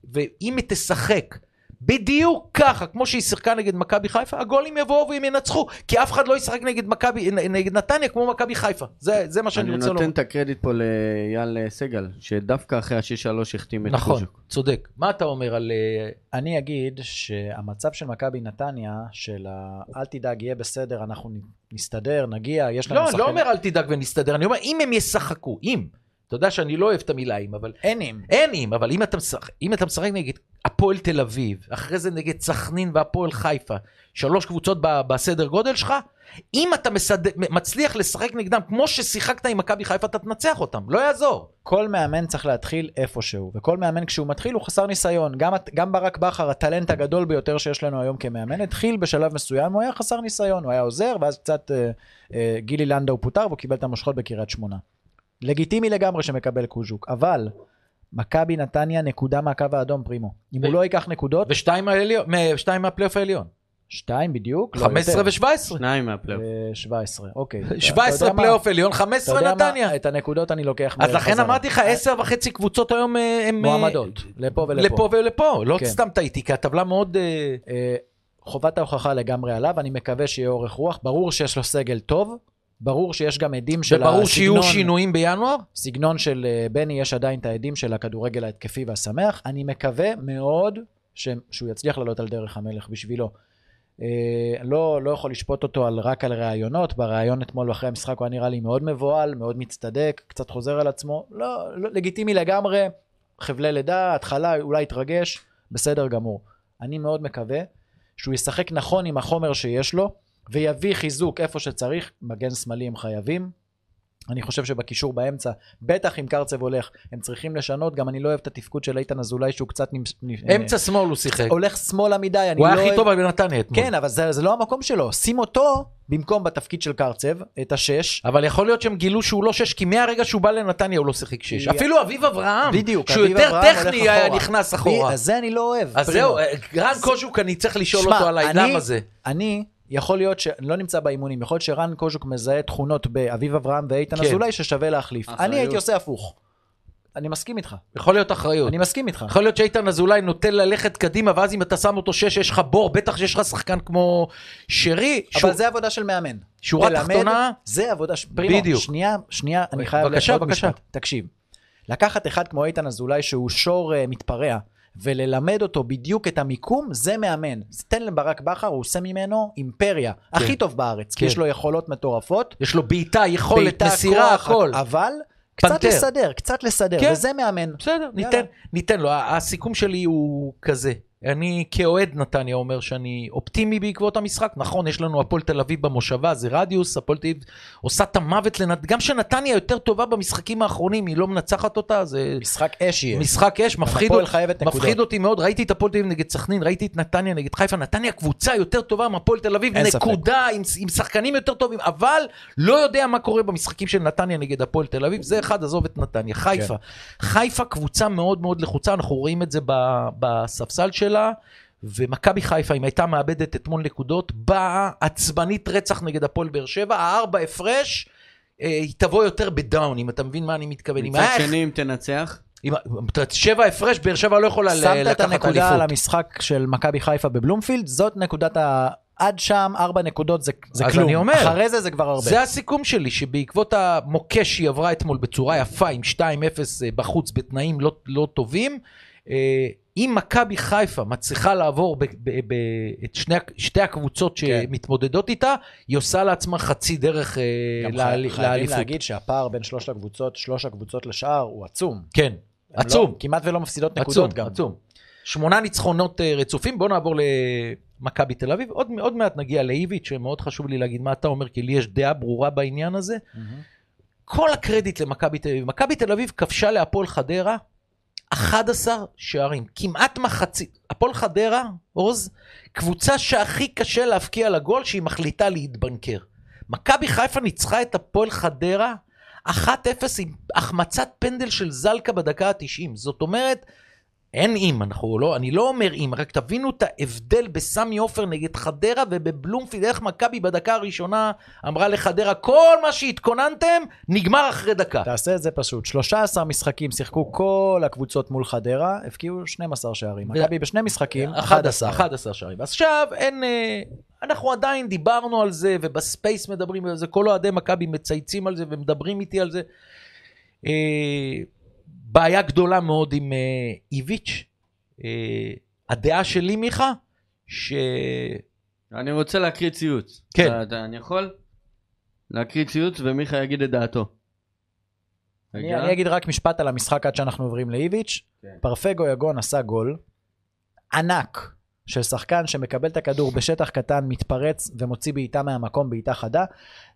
ואם היא תשחק בדיוק ככה, כמו שהיא שיחקה נגד מכבי חיפה, הגולים יבואו והם ינצחו, כי אף אחד לא ישחק נגד מכבי, נגד נתניה כמו מכבי חיפה. זה, זה מה שאני אני רוצה לומר. נותן את הקרדיט פה לאייל סגל, שדווקא אחרי ה-6-3 החתים את נכון, קוז'וק. צודק. מה אתה אומר על... אה, אני אגיד שהמצב של מכבי נתניה, של ה... אל תדאג, יהיה בסדר, אנחנו נסתדר, נגיע, יש לנו לא, אני לא אומר אל תדאג ונסתדר, אני אומר אם הם ישחקו, אם. אתה יודע שאני לא אוהב את המילה אם, אבל... אין אם. אין אם, אבל אם אתה משחק, אם אתה משחק נגד הפועל תל אביב, אחרי זה נגד סכנין והפועל חיפה, שלוש קבוצות ב- בסדר גודל שלך, אם אתה מסד... מצליח לשחק נגדם כמו ששיחקת עם מכבי חיפה, אתה תנצח אותם, לא יעזור. כל מאמן צריך להתחיל איפשהו, וכל מאמן כשהוא מתחיל הוא חסר ניסיון. גם, גם ברק בכר, הטלנט הגדול ביותר שיש לנו היום כמאמן, התחיל בשלב מסוים, הוא היה חסר ניסיון, הוא היה עוזר, ואז קצת אה, אה, גילי לנדאו פוטר והוא קיבל את המושכות בקריית שמונה. לגיטימי לגמרי שמקבל קוז'וק, אבל מכבי נתניה נקודה מהקו האדום פרימו. אם הוא לא ייקח נקודות, ושתיים העליון- שתיים מהפלייאוף העליון. שתיים בדיוק, לא 15 יותר. ו-17. שניים מהפלייאוף. אה, 17, אוקיי. אתה 17 יודע מה? פלייאוף עליון, אתה 15 יודע מה? נתניה. את הנקודות אני לוקח אז לכן. אמרתי לך, 10 וחצי קבוצות היום אה, הם... אה, מועמדות, לפה ולפה. לפה ולפה. לא כן. סתם טעיתי, כי הטבלה מאוד... אה, אה, חובת ההוכחה לגמרי עליו, אני מקווה שיהיה אורך רוח. ברור שיש לו סגל טוב, ברור שיש גם עדים של וברור שיהיו הסגנון, שינויים בינואר. סגנון של אה, בני, יש עדיין את העדים של הכדורגל ההתקפי והשמח. אני מקווה מאוד ש... שהוא יצליח לעלות על דרך המלך בשבילו. אה, לא, לא יכול לשפוט אותו על, רק על ראיונות, בראיון אתמול אחרי המשחק הוא היה נראה לי מאוד מבוהל, מאוד מצטדק, קצת חוזר על עצמו, לא, לא לגיטימי לגמרי, חבלי לידה, התחלה, אולי יתרגש, בסדר גמור. אני מאוד מקווה שהוא ישחק נכון עם החומר שיש לו, ויביא חיזוק איפה שצריך, מגן שמאלי הם חייבים. אני חושב שבקישור באמצע, בטח אם קרצב הולך, הם צריכים לשנות, גם אני לא אוהב את התפקוד של איתן אזולאי שהוא קצת אמצע שמאל הוא שיחק. הולך שמאלה מדי, אני הוא לא היה הכי אוהב... טוב בנתניה אתמול. כן, אבל זה, זה לא המקום שלו. שים אותו במקום בתפקיד של קרצב, את השש. אבל יכול להיות שהם גילו שהוא לא שש, כי מהרגע שהוא בא לנתניה הוא לא שיחק שש. אפילו אביב אברהם, בדיוק, שהוא יותר טכני היה. נכנס אחורה. אז זה אני לא אוהב. אז. זהו, אה, רן קוז'וק, אני צריך לשאול אותו על העידן הזה. אני, יכול להיות ש... אני לא נמצא באימונים, יכול להיות שרן קוז'וק מזהה תכונות באביב אברהם ואיתן כן. אזולאי ששווה להחליף. אחריות. אני הייתי עושה הפוך. אני מסכים איתך. יכול להיות אחריות. אני מסכים איתך. יכול להיות שאיתן אזולאי נוטה ללכת קדימה, ואז אם אתה שם אותו שש, יש לך בור, בטח שיש לך שחקן כמו שרי, אבל שהוא- זה עבודה של מאמן. שורה תחתונה, זה עבודה, ש- פרימו, בדיוק. שנייה, שנייה, אני חייב... בבקשה, בבקשה. תקשיב, לקחת אחד כמו איתן אזולאי שהוא שור אה, מתפרע, וללמד אותו בדיוק את המיקום, זה מאמן. תן לברק בכר, הוא עושה ממנו אימפריה. הכי טוב בארץ, כי כן. יש לו יכולות מטורפות. יש לו בעיטה, יכולת, מסירה, הכל. אבל קצת פנתר. לסדר, קצת לסדר, כן. וזה מאמן. בסדר, ניתן. ניתן לו. הסיכום שלי הוא כזה. אני כאוהד נתניה אומר שאני אופטימי בעקבות המשחק. נכון, יש לנו הפועל תל אביב במושבה, זה רדיוס, הפועל תל אביב עושה את המוות לנת... גם שנתניה יותר טובה במשחקים האחרונים, היא לא מנצחת אותה, זה משחק אש יהיה. משחק אש, מפחיד, נקודות. מפחיד אותי מאוד. ראיתי את הפועל תל אביב נגד סכנין, ראיתי את נתניה נגד חיפה. נתניה קבוצה יותר טובה מהפועל תל אביב. נקודה, עם, עם שחקנים יותר טובים, אבל לא יודע מה קורה במשחקים של נתניה נגד הפועל תל אביב. זה אחד, עזוב את נתניה. חיפה. חיפה קבוצה מאוד מאוד לחוצה, אנחנו רואים את זה בספסל שלה. ומכבי חיפה, אם הייתה מאבדת אתמול נקודות, באה עצבנית רצח נגד הפועל באר שבע, הארבע הפרש, אה, היא תבוא יותר בדאון, אם אתה מבין מה אני מתכוון. אם מצד היה שני, אם תנצח, אם- שבע הפרש, באר שבע לא יכולה ל- שמת את לקחת הנקודה על אליפות. המשחק של מכבי חיפה בבלומפילד, זאת נקודת ה... עד שם ארבע נקודות זה, זה אז כלום. אני אומר, אחרי זה זה כבר הרבה. זה הסיכום שלי, שבעקבות המוקש שהיא עברה אתמול בצורה יפה, עם 2-0 אה, בחוץ בתנאים לא, לא טובים, אם מכבי חיפה מצליחה לעבור ב, ב, ב, את שני, שתי הקבוצות כן. שמתמודדות איתה, היא עושה לעצמה חצי דרך אה, גם חי- חייבים לאליפות. להגיד שהפער בין שלוש הקבוצות, שלוש הקבוצות לשאר הוא עצום. כן, הם עצום. לא, כמעט ולא מפסידות עצום, נקודות גם. עצום. שמונה ניצחונות אה, רצופים, בואו נעבור למכבי תל אביב. עוד, עוד מעט נגיע לאיביץ', שמאוד חשוב לי להגיד מה אתה אומר, כי לי יש דעה ברורה בעניין הזה. מהמם. כל הקרדיט למכבי תל אביב. מכבי תל אביב כבשה להפועל חדרה 11 שערים, כמעט מחצית. הפועל חדרה, עוז, קבוצה שהכי קשה להבקיע לגול שהיא מחליטה להתבנקר. מכבי חיפה ניצחה את הפועל חדרה 1-0 עם החמצת פנדל של זלקה בדקה ה-90. זאת אומרת, אין אם, אנחנו לא, אני לא אומר אם, רק תבינו את ההבדל בסמי עופר נגד חדרה ובבלומפילד, איך מכבי בדקה הראשונה אמרה לחדרה, כל מה שהתכוננתם נגמר אחרי דקה. תעשה את זה פשוט. 13 משחקים שיחקו כל הקבוצות מול חדרה, הבקיעו 12 שערים. ו- מכבי בשני משחקים, 11, 11 שערים. אז עכשיו אין, אה, אנחנו עדיין דיברנו על זה, ובספייס מדברים על זה, כל אוהדי מכבי מצייצים על זה ומדברים איתי על זה. בעיה גדולה מאוד עם אה, איביץ'. אה, הדעה שלי, מיכה, ש... אני רוצה להקריא ציוץ. כן. אתה- אתה- אני יכול? להקריא ציוץ ומיכה יגיד את דעתו. אני. אני אגיד רק משפט על המשחק עד שאנחנו עוברים לאיביץ'. כן. פרפגו יגון עשה גול ענק של שחקן שמקבל את הכדור בשטח קטן, מתפרץ ומוציא בעיטה מהמקום, בעיטה חדה.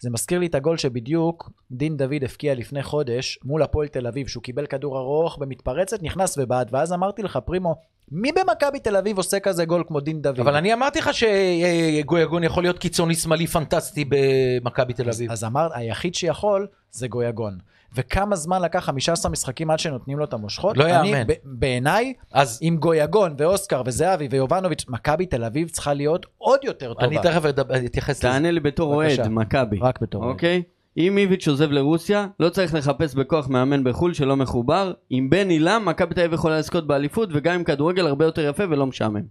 זה מזכיר לי את הגול שבדיוק דין דוד הפקיע לפני חודש מול הפועל תל אביב, שהוא קיבל כדור ארוך במתפרצת, נכנס ובעט, ואז אמרתי לך, פרימו, מי במכבי תל אביב עושה כזה גול כמו דין דוד? אבל אני אמרתי לך שגויגון יכול להיות קיצוני שמאלי פנטסטי במכבי תל אביב. אז אמרת, היחיד שיכול זה גויגון. וכמה זמן לקח 15 משחקים עד שנותנים לו את המושכות? לא אני, יאמן. בעיניי, אז עם גויגון ואוסקר וזהבי ויובנוביץ', מכבי תל אביב צריכה להיות עוד יותר טובה. אני תכף אתייחס לזה. תענה לי בתור. אוהד, מכבי. רק בתור אוהד. אוקיי? אם איביץ' עוזב לרוסיה, לא צריך לחפש בכוח מאמן בחו"ל שלא מחובר. עם בן עילם, מכבי תל אביב יכולה לזכות באליפות, וגם עם כדורגל הרבה יותר יפה ולא משעמם.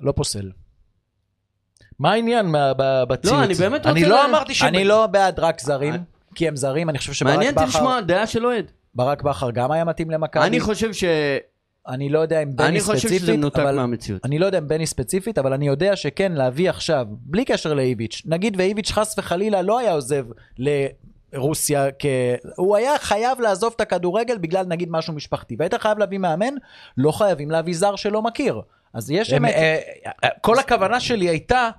לא פוסל. מה העניין בציוץ? אני באמת אני רוצה לא ל- אמרתי ש... אני לא בעד רק זרים, אה. כי הם זרים, אני חושב שברק מעניין אותי בכר, לשמוע דעה של אוהד. ברק בכר גם היה מתאים למכבי. אני חושב ש... אני לא יודע אם בני אני חושב שזה ספציפית, מנותק אבל... מהמציאות. אני לא יודע אם בני ספציפית, אבל אני יודע שכן, להביא עכשיו, בלי קשר לאיביץ', נגיד ואיביץ' חס וחלילה לא היה עוזב לרוסיה, כ... הוא היה חייב לעזוב את הכדורגל בגלל נגיד משהו משפחתי, והיית חייב להביא מאמן, לא חייבים להביא זר שלא מכיר. אז יש אמת. אה, אה, כל הכוונה שלי הייתה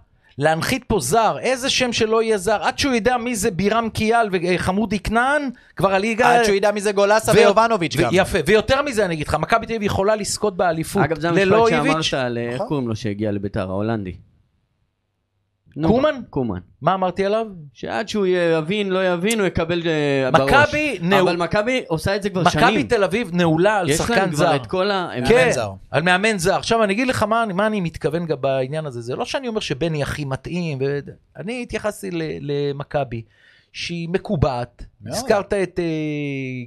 להנחית פה זר, איזה שם שלא יהיה זר, עד שהוא ידע מי זה בירם קיאל וחמודי כנען, כבר הליגה... עד שהוא ידע מי זה גולסה ו- ויובנוביץ' גם. יפה, ויותר מזה אני אגיד לך, מכבי תל אביב יכולה לזכות באליפות אגב, זה ללא המשפט איביץ'. שאמרת על... איך נכון. קוראים לו שהגיע לביתר, ההולנדי? קומן? קומן. מה אמרתי עליו? שעד שהוא יבין, לא יבין, הוא יקבל אה, בראש. מכבי נעו- אבל מכבי עושה את זה כבר מכבי שנים. תל אביב נעולה על יש שחקן להם כבר זר. את כל ה... כן, זר. על מאמן זר. עכשיו אני אגיד לך מה, אני- מה אני מתכוון גם בעניין הזה. זה לא שאני אומר שבני הכי מתאים, ו... אני התייחסתי ל- למכבי, שהיא מקובעת. מאוד. הזכרת את אה,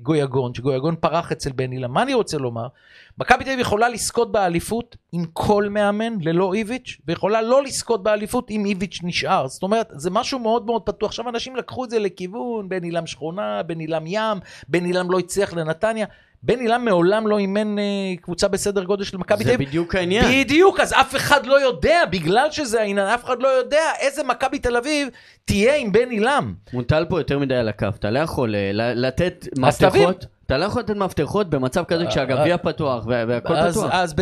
גויגון, שגויגון פרח אצל בן אילם. מה אני רוצה לומר? מכבי תל אביב יכולה לזכות באליפות עם כל מאמן ללא איביץ', ויכולה לא לזכות באליפות אם איביץ' נשאר. זאת אומרת, זה משהו מאוד מאוד פתוח. עכשיו אנשים לקחו את זה לכיוון, בן אילם שכונה, בן אילם ים, בן אילם לא הצליח לנתניה. בן אילם מעולם לא אימן אה, קבוצה בסדר גודל של מכבי תל זה אביב. בדיוק העניין. בדיוק, אז אף אחד לא יודע, בגלל שזה העניין, אף אחד לא יודע איזה מכבי תל אביב תהיה עם בן אילם. מוטל פה יותר מדי על הכף, אתה לא יכול אה, לתת. מפתחות, אתה לא יכול לתת מפתחות במצב כזה כשהגביע פתוח וה- והכל אז, פתוח. אז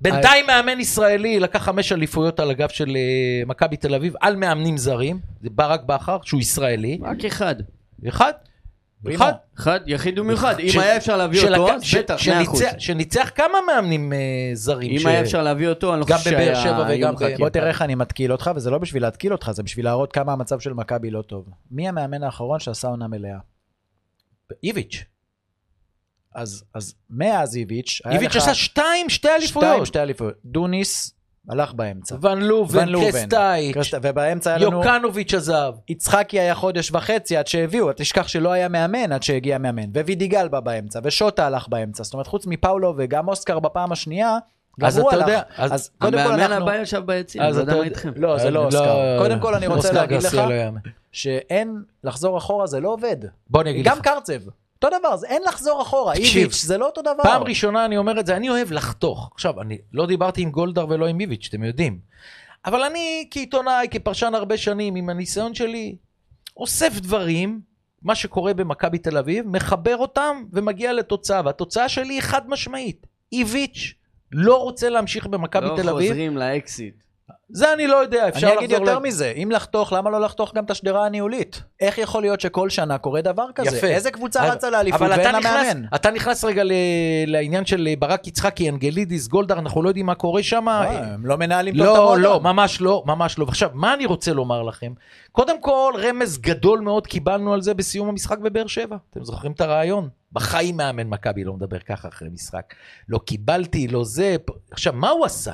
בינתיים מאמן ישראלי לקח חמש אליפויות על הגב של אה, מכבי תל אביב על מאמנים זרים, זה ברק בכר, שהוא ישראלי, רק אחד. אחד. אחד. אחד, יחיד ומיוחד. אם היה אפשר להביא אותו, אז בטח, מאה שניצח- אחוז. שניצח כמה מאמנים אה, זרים. אם היה אפשר להביא אותו, אני לא גם חושב בבאר שהיה שבע וגם ב-. בוא תראה איך אני מתקיל אותך, וזה לא בשביל להתקיל אותך, זה בשביל להראות כמה המצב של מכבי לא טוב. מי המאמן האחרון שעשה עונה מלאה? איביץ'. אז, אז מאז איביץ', היה איביץ' לך עשה שתיים, שתי שתיים, אליפויות. שתי אליפויות. דוניס הלך באמצע. ון לובן, ון לובן, קרסטייץ', קרסט- ובאמצע היה לנו... יוקנוביץ' עזב. יצחקי היה חודש וחצי עד שהביאו, תשכח שלא היה מאמן עד שהגיע מאמן, ווידיגל בא באמצע, ושוטה הלך באמצע, זאת אומרת חוץ מפאולו וגם אוסקר בפעם השנייה, גם אז אתה. יודע, אז- אז קודם כל המאמן אנחנו... הבא ישב ביציע, אז אני לא אתה יודע מה איתכם. לא, זה לא אוסקר. קודם כל אני רוצה להגיד לך לא. שאין לחזור אחורה זה לא עובד. בוא אני אגיד גם לך. קרצב, אותו דבר, זה אין לחזור אחורה, איביץ' זה לא אותו דבר. פעם ראשונה אני אומר את זה, אני אוהב לחתוך. עכשיו, אני לא דיברתי עם גולדהר ולא עם איביץ', אתם יודעים. אבל אני כעיתונאי, כפרשן הרבה שנים, עם הניסיון שלי, אוסף דברים, מה שקורה במכבי תל אביב, מחבר אותם ומגיע לתוצאה, והתוצאה שלי היא חד משמעית. איביץ' לא רוצה להמשיך במכבי לא תל אביב, חוזרים לאקסיט. זה אני לא יודע, אפשר אני לחזור... אגיד יותר ל- מזה, אם לחתוך, למה לא לחתוך גם את השדרה הניהולית? איך יכול להיות שכל שנה קורה דבר כזה? יפה. איזה קבוצה אבל- רצה לאליפות ואין לה מאמן? אתה נכנס רגע ל- לעניין של ברק יצחקי, אנגלידיס, גולדהר, אנחנו לא יודעים מה קורה שם. אה, הם לא מנהלים טוב את לא. לא, ממש לא, ממש לא. ועכשיו, מה אני רוצה לומר לכם? קודם כל, רמז גדול מאוד קיבלנו על זה בסיום המשחק בבאר שבע. אתם זוכרים את הרעיון? בחיים מאמן מכבי לא מדבר ככה אחרי משחק. לא קיבלתי, לא זה. עכשיו, מה הוא עשה?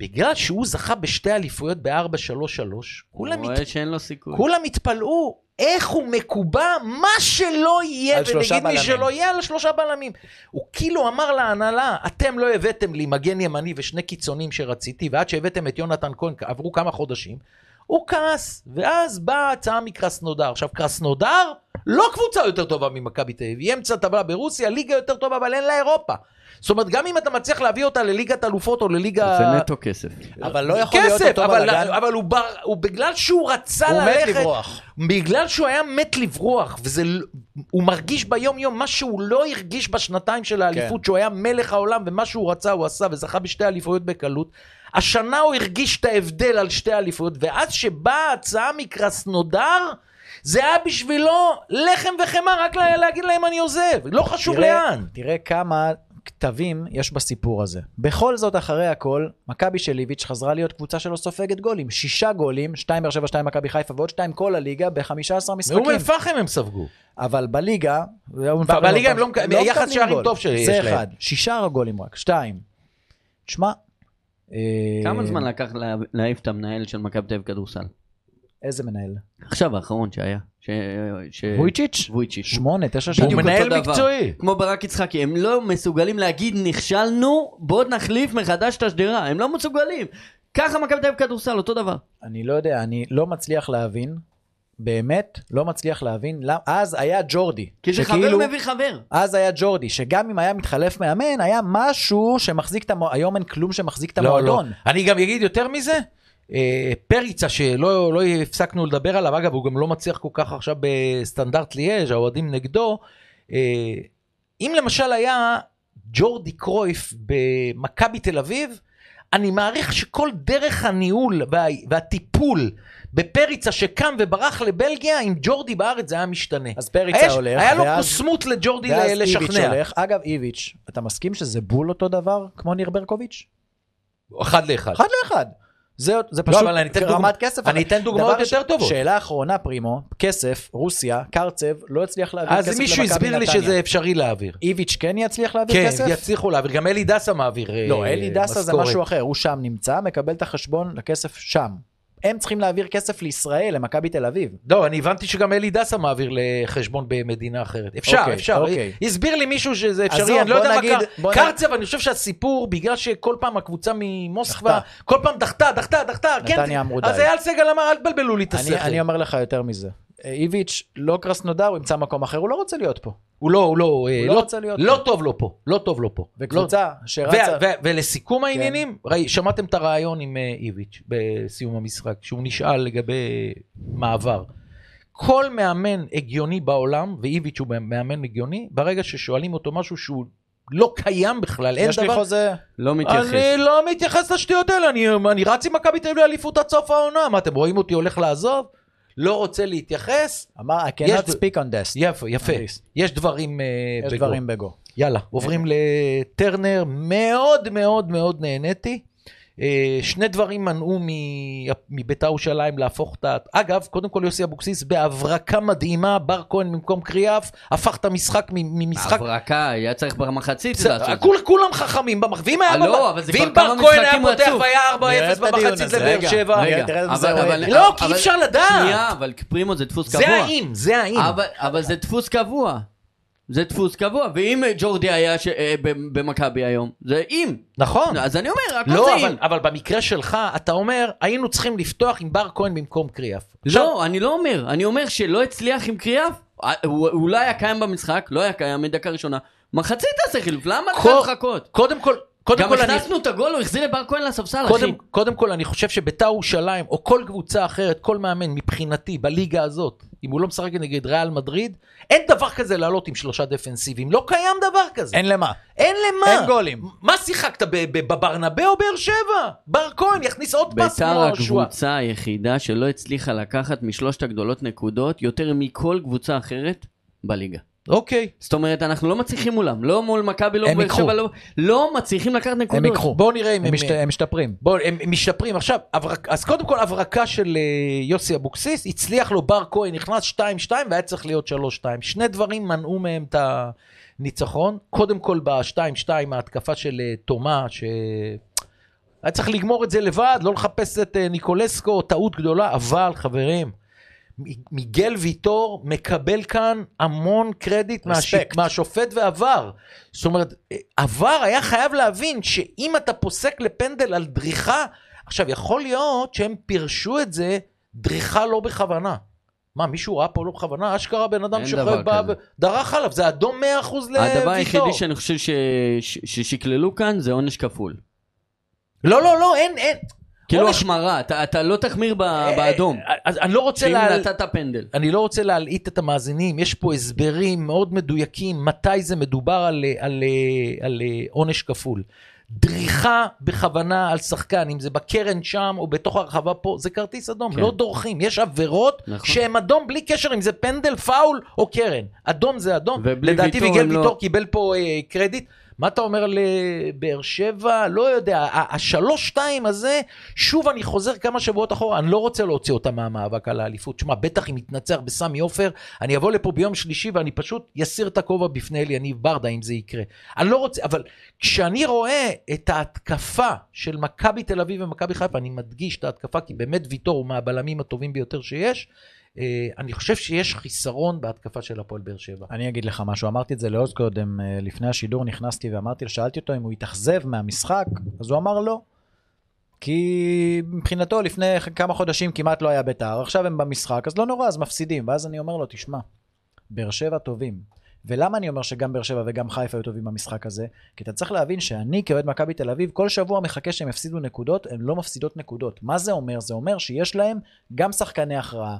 בגלל שהוא זכה בשתי אליפויות ב-4-3-3, כולם, סיכוי. כולם התפלאו איך הוא מקובע, מה שלא יהיה, שלושה ונגיד מי. שלא יהיה, על השלושה בלמים. הוא כאילו אמר להנהלה, אתם לא הבאתם לי מגן ימני ושני קיצונים שרציתי, ועד שהבאתם את יונתן כהן, עברו כמה חודשים, הוא כעס, ואז באה הצעה מקרסנודר. עכשיו, קרסנודר לא קבוצה יותר טובה ממכבי תל אביב, היא אמצע טבלה ברוסיה, ליגה יותר טובה, אבל אין לה אירופה. זאת אומרת, גם אם אתה מצליח להביא אותה לליגת אלופות או לליגה... זה נטו כסף. אבל לא יכול להיות כסף, אותו אבל, בלאגן. אבל הוא, בר, הוא בגלל שהוא רצה הוא מת ללכת, לברוח. בגלל שהוא היה מת לברוח, וזה, הוא מרגיש ביום יום מה שהוא לא הרגיש בשנתיים של האליפות, כן. שהוא היה מלך העולם, ומה שהוא רצה הוא עשה, וזכה בשתי אליפויות בקלות. השנה הוא הרגיש את ההבדל על שתי אליפויות, ואז שבאה ההצעה מקרסנודר, זה היה בשבילו לחם וחמאה, רק לה- להגיד להם אני עוזב, לא חשוב תראה- לאן. תראה כמה כתבים יש בסיפור הזה. בכל זאת, אחרי הכל, מכבי של איביץ' חזרה להיות קבוצה שלא סופגת גולים. שישה גולים, שתיים באר שבע, שתיים מכבי חיפה ועוד שתיים כל הליגה ב-15 משחקים. מאום אל-פחם הם ספגו. אבל בליגה, בליגה הם לא מקבלים- יחס שערים. טוב שיש זה להם. אחד. שישה גולים רק. שתיים. תשמע, כמה זמן לקח לה- להעיף את המנהל של מכבי תל אביב כדורסל? איזה מנהל? עכשיו האחרון שהיה. ש- ש- וויצ'יץ'? וויצ'יץ'. שמונה, תשע הוא שנים. בדיוק מנהל. מקצועי. כמו ברק יצחקי, הם לא מסוגלים להגיד נכשלנו, בואו נחליף מחדש את השדרה, הם לא מסוגלים. ככה מכבי תל אביב כדורסל, אותו דבר. אני לא יודע, אני לא מצליח להבין, באמת לא מצליח להבין, למה, אז היה ג'ורדי. כי זה שכאילו- חבר מביא חבר. אז היה ג'ורדי, שגם אם היה מתחלף מאמן, היה משהו שמחזיק את המועדון, היום אין כלום שמחזיק את לא, לא. המועדון. אני גם אגיד יותר מזה, אה, פריצה שלא לא הפסקנו לדבר עליו, אגב, הוא גם לא מצליח כל כך עכשיו בסטנדרט ליאז', האוהדים נגדו. אה, אם למשל היה ג'ורדי קרויף במכבי תל אביב, אני מעריך שכל דרך הניהול וה, והטיפול בפריצה שקם וברח לבלגיה, עם ג'ורדי בארץ זה היה משתנה. אז פריצה היה, הולך, היה לו ואז- קוסמות לג'ורדי ואז ל- איביץ' לשכנע. הולך. אגב, איביץ', אתה מסכים שזה בול אותו דבר כמו ניר ברקוביץ'? אחד לאחד. אחד לאחד. זה, זה פשוט אבל אני אתן רמת דוגמא- כסף. אני אתן דוגמאות יותר טובות. שאלה אחרונה, פרימו, כסף, רוסיה, קרצב, לא הצליח להעביר כסף אז למכבי מישהו הסביר לי נתניה. שזה אפשרי להעביר. איביץ' כן יצליח להעביר כן, כסף? יצליחו להעביר. גם אלי דסה מעביר אה, לא, אלי דסה זה. משהו אחר, הוא שם נמצא, מקבל את החשבון לכסף שם. הם צריכים להעביר כסף לישראל, למכבי תל אביב. לא, אני הבנתי שגם אלי דסה מעביר לחשבון במדינה אחרת. אפשר, אוקיי, אפשר. אוקיי. הסביר לי מישהו שזה אפשרי, אני לא יודע מה נגיד- קר... בוא נ- קרצב, אני חושב שהסיפור, בגלל שכל פעם הקבוצה ממוסקבה. כל פעם דחתה, דחתה, דחתה, כן. נתניה אמרו אז די. אייל סגל אמר, אל תבלבלו לי את השכל. אני אומר לך יותר מזה. איביץ' לא קרסנודר, הוא ימצא מקום אחר, הוא לא רוצה להיות פה. הוא לא, הוא לא, אה, לא לא, רוצה להיות לא פה. טוב לו פה, לא טוב לו פה. וקבוצה לא- שרצה... ו- ו- ולסיכום כן. העניינים, ראי, שמעתם את הרעיון עם אה, איביץ' בסיום המשחק, שהוא נשאל לגבי מעבר. כל מאמן הגיוני בעולם, ואיביץ' הוא מאמן הגיוני, ברגע ששואלים אותו משהו שהוא לא קיים בכלל, אין יש לי דבר... חוזה, לא מתייחס. אני לא מתייחס לשטויות האלה, אני, אני רץ עם מכבי תל אביב לאליפות עד סוף העונה, מה אתם רואים אותי הולך לעזוב? לא רוצה להתייחס? אמר, I יש cannot ד- speak on this. יפה, יפה. אנליסט. יש דברים אה, יש בגו. דברים בגו. יאללה, עוברים לטרנר, מאוד מאוד מאוד נהניתי. אה, שני דברים מנעו מ- מביתר ירושלים להפוך את ה... אגב, קודם כל יוסי אבוקסיס בהברקה מדהימה, בר כהן במקום קריאף, הפך את המשחק מ- ממשחק... הברקה, היה צריך במחצית לעשות. את זה. כול- כולם חכמים במח... ואם היה אה, לא, בב- אבל זה ואם כבר בר כהן היה פותח. והיה נראה 4-0 את הדיון במחצית לבאר. שבע. לא, כי אי אפשר לדעת. שנייה, אבל פרימו זה דפוס קבוע. זה האם, זה האם. אבל, אבל זה דפוס קבוע. זה דפוס קבוע. ואם ג'ורדי היה ש... אה, במכבי היום, זה אם. נכון. אז אני אומר, הכל לא, זה אבל, אם. אבל במקרה שלך, אתה אומר, היינו צריכים לפתוח עם בר כהן במקום קריאף. עכשיו, לא, אני לא אומר. אני אומר שלא הצליח עם קריאף. אה, הוא הוא לא היה קיים במשחק, לא היה קיים מדקה ראשונה. מחצית תעשה חילוף, למה כל- לחכות? קודם כל, קודם גם כל אני... הכנסנו את הגול, הוא החזיר לבר כהן לספסל, אחי. קודם, כל, אני חושב שביתר ירושלים, או כל קבוצה אחרת, כל מאמן, מבחינתי, בליגה הזאת, אם הוא לא משחק נגד ריאל מדריד, אין דבר כזה לעלות עם שלושה דפנסיביים. לא קיים דבר כזה. אין למה. אין למה. אין גולים. מה שיחקת, בברנבה או באר שבע? בר כהן יכניס עוד פס ביתר. הקבוצה היחידה שלא הצליחה לקחת משלושת הגדולות נקודות יותר מכל קבוצה אחרת בליגה. אוקיי. זאת אומרת, אנחנו לא מצליחים מולם, לא מול מכבי, לא הם באר. שבע, לא- לא מצליחים לקחת הם נקודות. ייקחו. בואו נראה אם הם הם... משת- הם משתפרים. בואו, הם הם משתפרים. עכשיו, הברק- אז קודם כל הברקה של אה, יוסי אבוקסיס, הצליח לו בר כהן, נכנס 2-2 והיה צריך להיות 3-2. שני דברים מנעו מהם את הניצחון. קודם כל ב-2-2 ההתקפה של אה, תומה, ש... היה צריך לגמור את זה לבד, לא לחפש את אה, ניקולסקו, טעות גדולה, אבל חברים, מיגל ויטור מקבל כאן המון קרדיט מהש... מהשופט ועבר. זאת אומרת, עבר היה חייב להבין שאם אתה פוסק לפנדל על דריכה, עכשיו יכול להיות שהם פירשו את זה דריכה לא בכוונה. מה, מישהו ראה פה לא בכוונה? אשכרה בן אדם שוכב בא. ודרך עליו, זה אדום 100% לוויטור. הדבר היחידי שאני חושב ש- ש- ששקללו כאן זה עונש כפול. לא, לא, לא, אין, אין. כאילו החמרה, אתה אתה לא תחמיר ב- באדום. אה, אז אני לא רוצה שאם לה... נתת פנדל. אני לא רוצה להלעיט את המאזינים, יש פה הסברים מאוד מדויקים מתי זה מדובר על, על, על, על עונש כפול. דריכה בכוונה על שחקן, אם זה בקרן שם או בתוך הרחבה פה, זה כרטיס אדום, כן. לא דורכים. יש עבירות נכון. שהן אדום בלי קשר אם זה פנדל, פאול או קרן. אדום זה אדום. לדעתי ויגל לא- ויטור קיבל פה אה, קרדיט. מה אתה אומר לבאר שבע? לא יודע, השלוש-שתיים הזה, שוב אני חוזר כמה שבועות אחורה, אני לא רוצה להוציא אותה מהמאבק על האליפות. שמע, בטח אם יתנצח בסמי עופר, אני אבוא לפה ביום שלישי ואני פשוט אסיר את הכובע בפני אליניב ברדה אם זה יקרה. אני לא רוצה, אבל כשאני רואה את ההתקפה של מכבי תל אביב ומכבי חיפה, אני מדגיש את ההתקפה, כי באמת ויטור הוא מהבלמים הטובים ביותר שיש, אני חושב שיש חיסרון בהתקפה של הפועל באר שבע. אני אגיד לך משהו, אמרתי את זה לעוז קודם, אה, לפני השידור נכנסתי ואמרתי, שאלתי אותו אם הוא התאכזב מהמשחק, אז הוא אמר לא. כי מבחינתו לפני כמה חודשים כמעט לא היה בית"ר, עכשיו הם במשחק, אז לא נורא, אז מפסידים. ואז אני אומר לו, תשמע, באר שבע טובים. ולמה אני אומר שגם באר שבע וגם חיפה היו טובים במשחק הזה? כי אתה צריך להבין שאני כאוהד מכבי תל אביב, כל שבוע מחכה שהם יפסידו נקודות, הן לא מפסידות נקודות. מה זה אומר? זה אומר שיש להם גם שחקני הכרעה,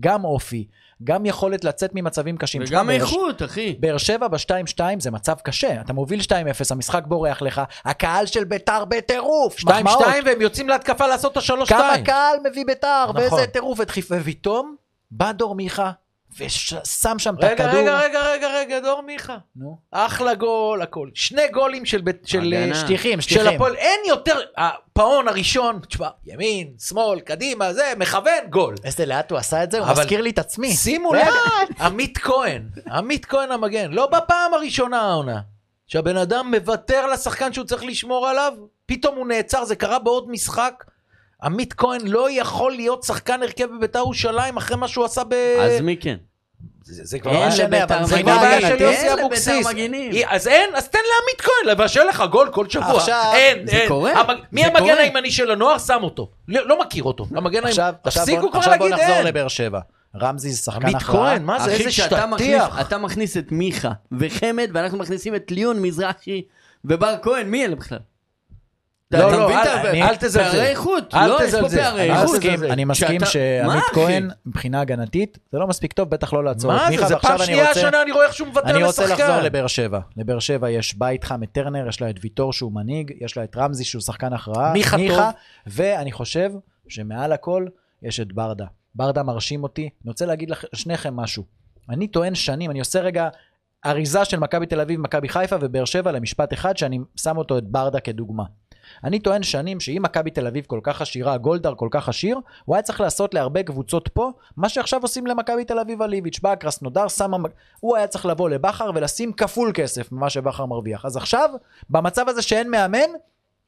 גם אופי, גם יכולת לצאת ממצבים קשים. וגם איכות, אחי. באר שבע ב-2-2 זה מצב קשה, אתה מוביל 2-0, המשחק בורח לך, הקהל של ביתר בטירוף, שתיים מחמאות. שתיים והם יוצאים להתקפה לעשות את השלוש כמה שתיים. קהל מביא ביתר, נכון. ואיזה טירוף ופתאום בא דור מיכה, ושם שם את הכדור. רגע, רגע, רגע, רגע, דור מיכה. נו, אחלה גול, הכל. שני גולים של בית- של. אה, שטיחים, של שטיחים. הפועל, אין יותר, הפאון הראשון, תשמע, ימין, שמאל, קדימה, זה, מכוון, גול. איזה לאט הוא עשה את זה, הוא מזכיר לי את עצמי. שימו לב, עמית כהן, עמית כהן המגן, לא בפעם הראשונה העונה, שהבן אדם מוותר לשחקן שהוא צריך לשמור עליו, פתאום הוא נעצר, זה קרה בעוד משחק. עמית כהן לא יכול להיות שחקן הרכב בביתר ירושלים אחרי מה שהוא עשה ב... אז מי כן? זה זה כבר לביתר של- מגנים. זה כבר בעיה של יוסי אבוקסיס. אז אין, אז תן לעמית כהן לבשל לך גול כל שבוע. עכשיו- אין, זה אין. קורה. המג- מי המגן. הימני של הנוער? שם אותו. לא לא מכיר אותו. המגן עכשיו, הימני. עכשיו תפסיקו עכשיו בוא נחזור. לבאר שבע. רמזי זה שחקן עמית הכרעה. כהן, מה זה? איזה שטטיח. אתה מכניס את מיכה וחמד, ואנחנו מכניסים את ליון מזרחי ובר כהן, מי אלה בכלל? לא, לא, אל- תזלזל. פערי איכות, אל לא, יש פה תזלזל. פערי איכות. אני מסכים שעמית? כהן, מבחינה הגנתית, זה לא מספיק טוב, בטח לא לעצור את מה זה? מיכה, זה פעם שנייה. השנה אני רואה איך שהוא מוותר אני רוצה לחזור לשחקן. לבאר שבע. לבאר שבע יש בית חם את טרנר, יש לה את ויטור שהוא מנהיג, יש לה את רמזי שהוא שחקן הכרעה, מיכה טוב. ואני חושב שמעל הכל יש את ברדה. ברדה מרשים אותי. אני רוצה להגיד לשניכם משהו. אני טוען שנים, אני עושה רגע אריזה של מכבי תל אביב, מכבי חיפה ובאר שבע למשפט אחד, שאני שם אותו את ברדה כדוגמה. אני טוען שנים שאם מכבי תל אביב כל כך עשירה, גולדהר כל כך עשיר, הוא היה צריך לעשות להרבה קבוצות פה, מה שעכשיו עושים למכבי תל אביב על איביץ'. בא קרסנודר, שם... המ- הוא היה צריך לבוא לבכר ולשים כפול כסף ממה שבכר מרוויח. אז עכשיו, במצב הזה שאין מאמן,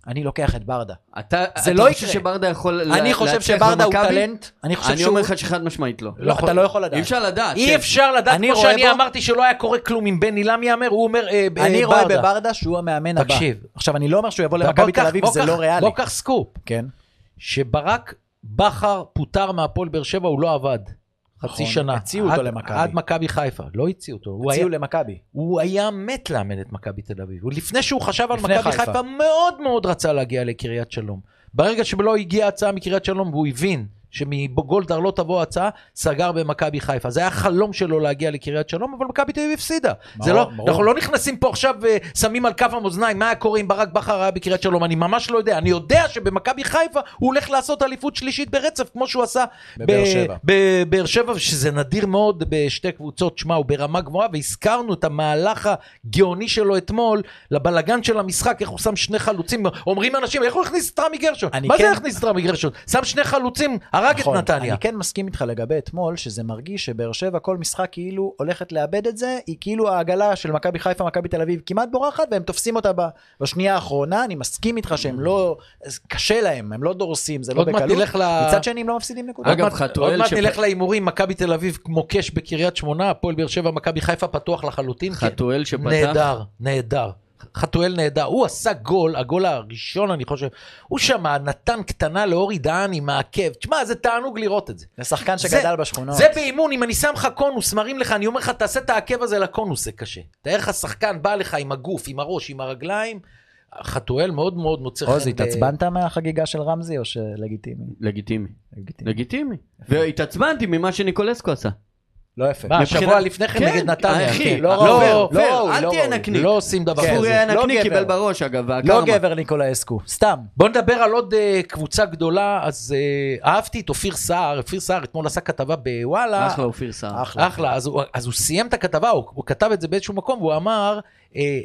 אני לוקח את ברדה. אתה זה אתה לא חושב יקרה. שברדה יכול אני חושב שברדה הוא? טלנט, אני חושב אני שהוא... אומר לך שחד משמעית לא. לא, אתה לא יכול אי לדעת. אפשר לדעת. אי כן. אפשר לדעת, אני כמו רואה שאני בו- אמרתי שלא היה קורה כלום אם בן עילם יאמר, הוא אומר אה, ב- אני אה, רואה ברדה. בברדה שהוא המאמן הבא. תקשיב. עכשיו, אני לא אומר שהוא יבוא בוא למכבי תל אביב, זה לא ריאלי. בוא קח סקופ. כן. שברק בכר פוטר מהפועל באר שבע, הוא לא עבד. חצי נכון, שנה. הציעו אותו למכבי. עד מכבי חיפה, לא הציעו אותו. הציעו למכבי. הוא היה מת לאמן את מכבי תל אביב. לפני שהוא חשב על מכבי חיפה. חיפה, מאוד מאוד רצה להגיע לקריית שלום. ברגע שלא הגיעה הצעה מקריית שלום והוא הבין שמגולדהר לא תבוא הצעה, סגר במכבי חיפה. זה היה חלום שלו להגיע לקריית שלום, אבל מכבי תל אביב הפסידה. זה לא, ברור. אנחנו לא נכנסים פה עכשיו ושמים על כף המאזניים מה היה קורה אם ברק בכר היה בקריית שלום, אני ממש לא יודע. אני יודע שבמכבי חיפה הוא הולך לעשות אליפות שלישית ברצף, כמו שהוא עשה בבאר שבע. שזה נדיר מאוד בשתי קבוצות, שמע, הוא ברמה גבוהה, והזכרנו את המהלך הגאוני שלו אתמול, לבלגן של המשחק, איך הוא שם שני חלוצים, אומרים אנשים, איך הוא הכניס את רמי גרשון? מה כן- זה הכניס את רמי גרשון? שם שני חלוצים, הרג את נכון. נתניה. אני כן מסכים איתך לגבי אתמול, שזה מרגיש שבאר שבע כל משחק כאילו הולכת לאבד את זה, היא כאילו העגלה של מכבי חיפה, מכבי תל אביב כמעט בורחת, והם תופסים אותה בשנייה האחרונה, אני מסכים איתך שהם לא, קשה להם, הם לא דורסים, זה לא בקלות. נלך ל... מצד שני הם לא מפסידים נקודה. אגב, עוד מעט- חתואל עוד מעט שפ- נלך להימורים, מכבי תל אביב מוקש בקריית שמונה, הפועל באר שבע, מכבי חיפה פתוח לחלוטין. כן. חתואל שפתח, נהדר, נהדר. חתואל נהדר, הוא עשה גול, הגול הראשון אני חושב, הוא שם נתן קטנה לאורי דהן עם העקב, תשמע זה תענוג לראות את זה. זה שחקן שגדל בשכונות. זה באימון, אם אני שם לך קונוס, מראים לך, אני אומר לך, תעשה את העקב הזה לקונוס, זה קשה. תאר לך שחקן בא לך עם הגוף, עם הראש, עם הרגליים, חתואל מאוד מאוד מוצא עוז, ב- התעצבנת מהחגיגה של רמזי או שלגיטימי? לגיטימי. לגיטימי. לגיטימי. והתעצבנתי ממה שניקולסקו עשה. לא יפה. שבוע לפני כן כן, נגד נתניה. אחי, כן. לא לא, ראוי, לא, לא אל לא תהיה. נקניק. לא עושים דבר כזה. פורי היה לא נקניק. קיבל בראש אגב, לא. גבר ניקולאסקו, סתם. בוא נדבר על עוד uh, קבוצה גדולה, אז uh, אהבתי את אופיר סער, אופיר סער אתמול עשה כתבה בוואלה. אחלה אופיר סער. אחלה. אז הוא, סיים את הכתבה, הוא, כתב את זה באיזשהו מקום, והוא אמר, אה,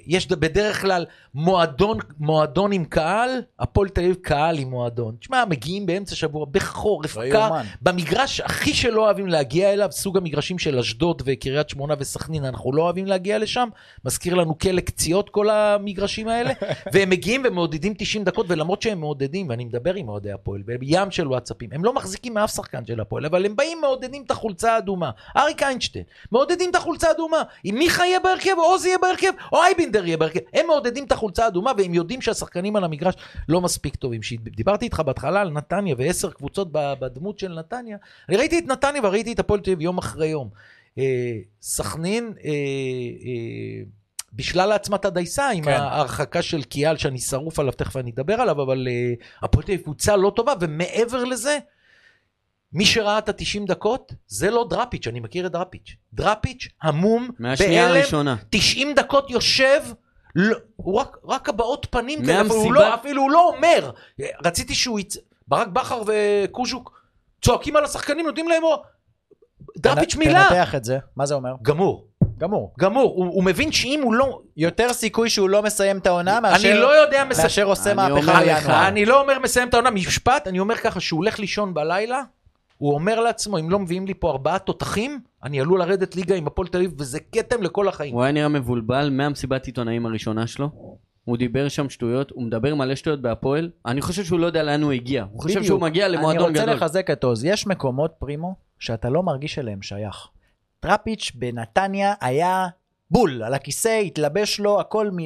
יש ד- בדרך כלל מועדון, מועדון עם קהל, הפועל תל אביב קהל עם מועדון. תשמע, מגיעים באמצע שבוע, בחורף, לא קר. במגרש הכי שלא אוהבים להגיע אליו, סוג המגרשים של אשדוד וקריית שמונה וסכנין, אנחנו לא אוהבים להגיע לשם, מזכיר לנו כלא קציעות כל המגרשים האלה, והם מגיעים ומעודדים 90 דקות, ולמרות שהם מעודדים, ואני מדבר עם אוהדי הפועל, בים של וואטסאפים, הם לא מחזיקים מאף שחקן של הפועל, אבל הם באים מעודדים את החולצה האדומה. אריק איינשטיין, מעודדים את החולצה האדומה. אם מיכה יהיה בהרכב, או עוזי יהיה בהרכב, או אייבינדר יהיה בהרכב. הם מעודדים את החולצה האדומה, והם יודעים שהשחקנים על המגרש לא מספיק טובים. כשדיברתי איתך בהתחלה על נתניה ועשר קבוצות בדמות של נתניה, אני ראיתי את נתניה וראיתי את הפועל תל אביב יום אחרי יום. אה, סכנין, אה, אה, בישלה לעצמה את הדייסה עם כן. ההרחקה של קיאל שאני שרוף עליו, תכף אני אדבר עליו, אבל הפועל תל אביב קבוצה לא טובה, ומעבר לזה, מי שראה את ה-90 דקות, זה לא דראפיץ', אני מכיר את דראפיץ'. דראפיץ' המום, מהשנייה בהלם, הראשונה. 90 דקות יושב, לא, הוא רק, רק הבעות פנים כאלה, אפילו הוא, לא, אפילו הוא לא אומר. רציתי שהוא יצא, ברק בכר וקוז'וק צועקים על השחקנים, נותנים להם, או- דראפיץ' תנ- מילה. תנתח את זה, מה זה אומר? גמור, גמור. גמור. הוא, הוא מבין שאם הוא לא... יותר סיכוי שהוא לא מסיים את העונה מאשר אני לא יודע... מס... מאשר עושה אני מהפכה בינואר. אני לא אומר מסיים את העונה, משפט, אני אומר ככה, שהוא הולך לישון בלילה, הוא אומר לעצמו, אם לא מביאים לי פה ארבעה תותחים, אני עלול לרדת ליגה עם הפועל תל אביב, וזה כתם לכל החיים. הוא היה נראה מבולבל מהמסיבת עיתונאים הראשונה שלו. הוא דיבר שם שטויות, הוא מדבר מלא שטויות בהפועל. אני חושב שהוא לא יודע לאן הוא הגיע. הוא חושב בדיוק. שהוא מגיע למועדון אני גדול. רוצה לחזק את עוז. יש מקומות, פרימו, שאתה לא מרגיש אליהם שייך. טראפיץ' בנתניה היה בול, על הכיסא, התלבש לו, הכל מ...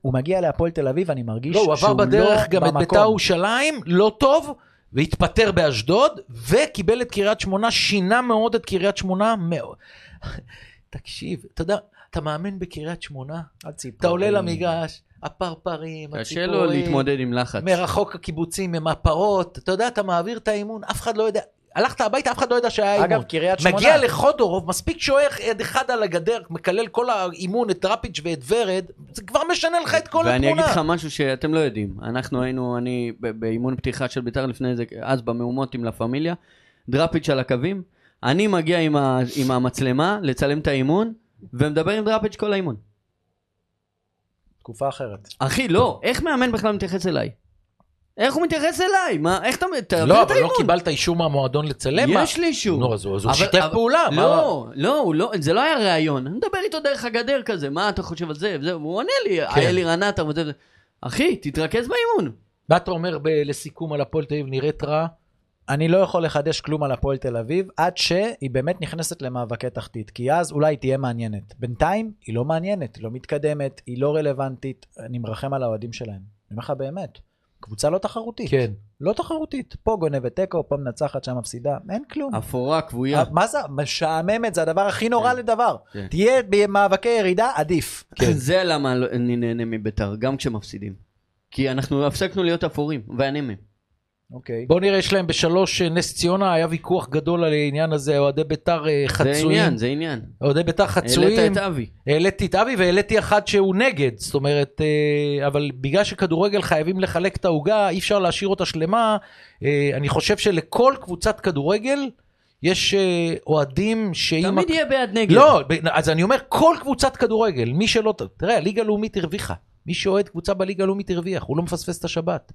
הוא מגיע להפועל תל אביב, אני מרגיש לא, הוא שהוא עבר בדרך לא גם את במקום. בית"ר ירושלים, לא טוב, והתפטר באשדוד, וקיבל את קריית שמונה, שינה מאוד את קריית שמונה, מאוד. תקשיב, אתה יודע, אתה מאמן בקריית שמונה, הציפורים. אתה עולה למגרש, הפרפרים, קשה לו הציפורים, להתמודד עם לחץ. מרחוק הקיבוצים עם הפרות, אתה יודע, אתה מעביר את האימון, אף אחד לא יודע, הלכת הביתה, אף אחד לא יודע שהיה אימון. אגב, קריית שמונה. מגיע לחודורוב, מספיק שוער יד אחד על הגדר, מקלל כל האימון את דראפיץ' ואת ורד, זה כבר משנה לך את כל ואני התמונה. אגיד לך משהו שאתם לא יודעים. אנחנו היינו, אני באימון פתיחה של בית"ר לפני זה, אז במהומות עם לה פמיליה, דראפיץ' על הקווים. אני מגיע עם, ה, עם המצלמה לצלם את האימון, ומדבר עם דראפיץ' כל האימון. תקופה אחרת. אחי, לא, איך מאמן בכלל מתייחס אליי? איך הוא מתייחס אליי? מה, איך אתה... תעביר לא, את אבל לא האימון. קיבלת אישור מהמועדון לצלם? יש לי אישור. נו, אז הוא אז הוא אבל- שיתף אבל- פעולה. מה- לא, לא, הוא לא, זה לא היה ראיון. אני מדבר איתו דרך הגדר כזה, מה אתה חושב על זה? וזה, והוא עונה לי, כן. היה לי רנטה וזה וזה. אחי, תתרכז באימון. מה אתה אומר ב- לסיכום על הפועל תל אביב נראית רע? אני לא יכול לחדש כלום על הפועל תל אביב, עד שהיא באמת נכנסת למאבקי תחתית, כי אז אולי היא תהיה מעניינת. בינתיים היא לא מעניינת, היא לא מתקדמת, היא לא רלוונטית, אני מרחם על האוהדים שלהם. אני אומר לך באמת, קבוצה לא תחרותית. כן. לא תחרותית. פה גונבת תיקו, פה מנצחת, שם מפסידה, אין כלום. אפורה, כבויה. מה זה? משעממת, זה הדבר הכי נורא כן. לדבר. כן. תהיה במאבקי ירידה, עדיף. כן. זה למה לא- אני נהנה מביתר, גם כשמפסידים. כי אנחנו הפסקנו להיות אפורים, ואני מהם. אוקיי. בוא נראה, יש להם בשלוש אה, נס ציונה, היה ויכוח גדול על העניין הזה, אוהדי בית"ר אה, זה חצויים. עניין, זה עניין. אוהדי בית"ר חצויים. העלית את אבי. העליתי את אבי והעליתי אחד שהוא נגד, זאת אומרת, אה, אבל בגלל שכדורגל חייבים לחלק את העוגה, אי אפשר להשאיר אותה שלמה. אני חושב שלכל קבוצת כדורגל יש אוהדים שאם... תמיד יהיה בעד נגד. לא, אז אני אומר, כל קבוצת כדורגל, מי שלא... תראה, הליגה הלאומית הרוויחה. מי שאוהד קבוצה בליגה הלאומית הרוויח, הוא לא מפספס את השבת.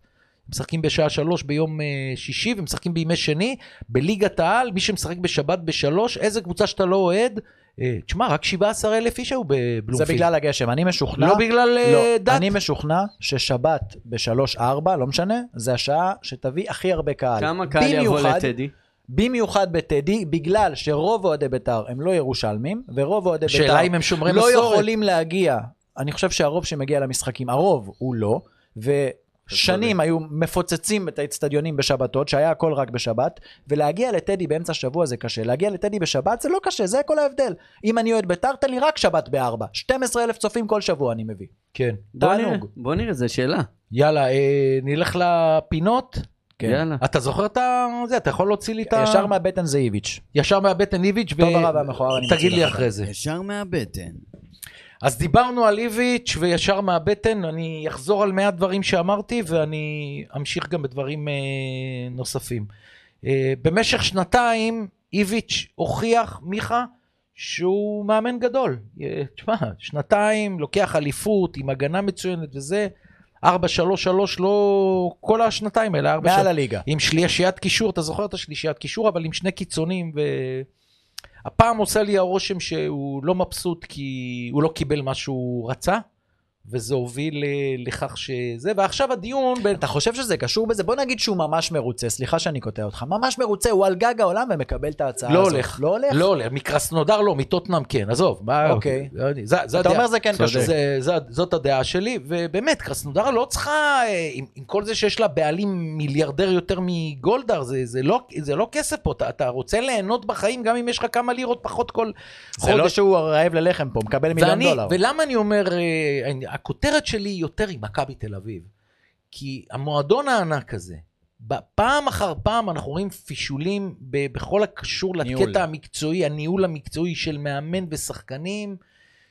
משחקים בשעה שלוש ביום אה, שישי ומשחקים בימי שני. בליגת העל, מי שמשחק בשבת בשלוש, איזה קבוצה שאתה לא אוהד, אה, תשמע, רק 17 אלף איש היו זה בבלומפילד. בגלל הגשם. אני משוכנע... לא בגלל אה, לא, דת. אני משוכנע ששבת בשלוש-ארבע, לא משנה, זה השעה שתביא הכי הרבה קהל. כמה קהל יבוא במיוחד- לטדי? במיוחד בטדי, בגלל שרוב אוהדי בית"ר הם לא ירושלמים, ורוב אוהדי בית"ר שאלה אם הם שומרי לא מסורת. יכולים להגיע, אני חושב שהרוב שמגיע למשחקים, הרוב הוא לא, ושנים היו מפוצצים את האצטדיונים בשבתות, שהיה הכל רק בשבת, ולהגיע לטדי באמצע השבוע זה קשה. להגיע לטדי בשבת זה לא קשה, זה כל ההבדל. אם אני אוהד בית"ר, תן לי רק שבת בארבע. 12 אלף צופים כל שבוע אני מביא. כן. בוא נראה, תענוג. בוא נראה, זו שאלה. יאללה, אה, נלך לפינות. כן. יאללה. אתה זוכר את. זה, אתה יכול להוציא לי את ה... ישר מהבטן זה איביץ'. ישר מהבטן איביץ' טוב, הרע והמכוער, אני תגיד מוציא לי לך אחרי זה. ישר מהבטן. אז דיברנו על איביץ' וישר מהבטן, אני אחזור על מעט דברים שאמרתי ואני אמשיך גם בדברים אה, נוספים. אה, במשך שנתיים איביץ' הוכיח, מיכה, שהוא מאמן גדול. אה, תשמע, שנתיים, לוקח אליפות עם הגנה מצוינת וזה, 4-3-3 לא כל השנתיים האלה, 4 מעל הליגה. עם שלישיית קישור, אתה זוכר את השלישיית קישור, אבל עם שני קיצונים, והפעם עושה לי הרושם שהוא לא מבסוט כי הוא לא קיבל מה שהוא רצה, וזה הוביל לכך שזה, ועכשיו הדיון, ב... אתה חושב שזה קשור בזה? בוא נגיד שהוא ממש מרוצה, סליחה שאני קוטע אותך, ממש מרוצה, הוא על גג העולם ומקבל את ההצעה לא הזאת. הולך, לא הולך? לא הולך, מקרסנודר לא, מטוטנאם כן, עזוב, מה, אוקיי. זה, זה אתה הדעה. אומר זה כן קשור. זה, זה, זאת הדעה שלי, ובאמת, קרסנודר לא צריכה, אה, עם, עם כל זה שיש לה בעלים מיליארדר יותר מגולדהר, זה, זה, לא, זה לא כסף פה, אתה, אתה רוצה ליהנות בחיים גם אם יש לך כמה לירות פחות כל זה לא שהוא רעב ללחם פה, מקבל מיליון ואני, דולר. ולמה אני אומר, אה, אני- הכותרת שלי היא יותר עם מכבי תל אביב. כי המועדון הענק הזה, פעם אחר פעם אנחנו רואים פישולים ב- בכל הקשור ניהול. לקטע המקצועי, הניהול המקצועי של מאמן ושחקנים.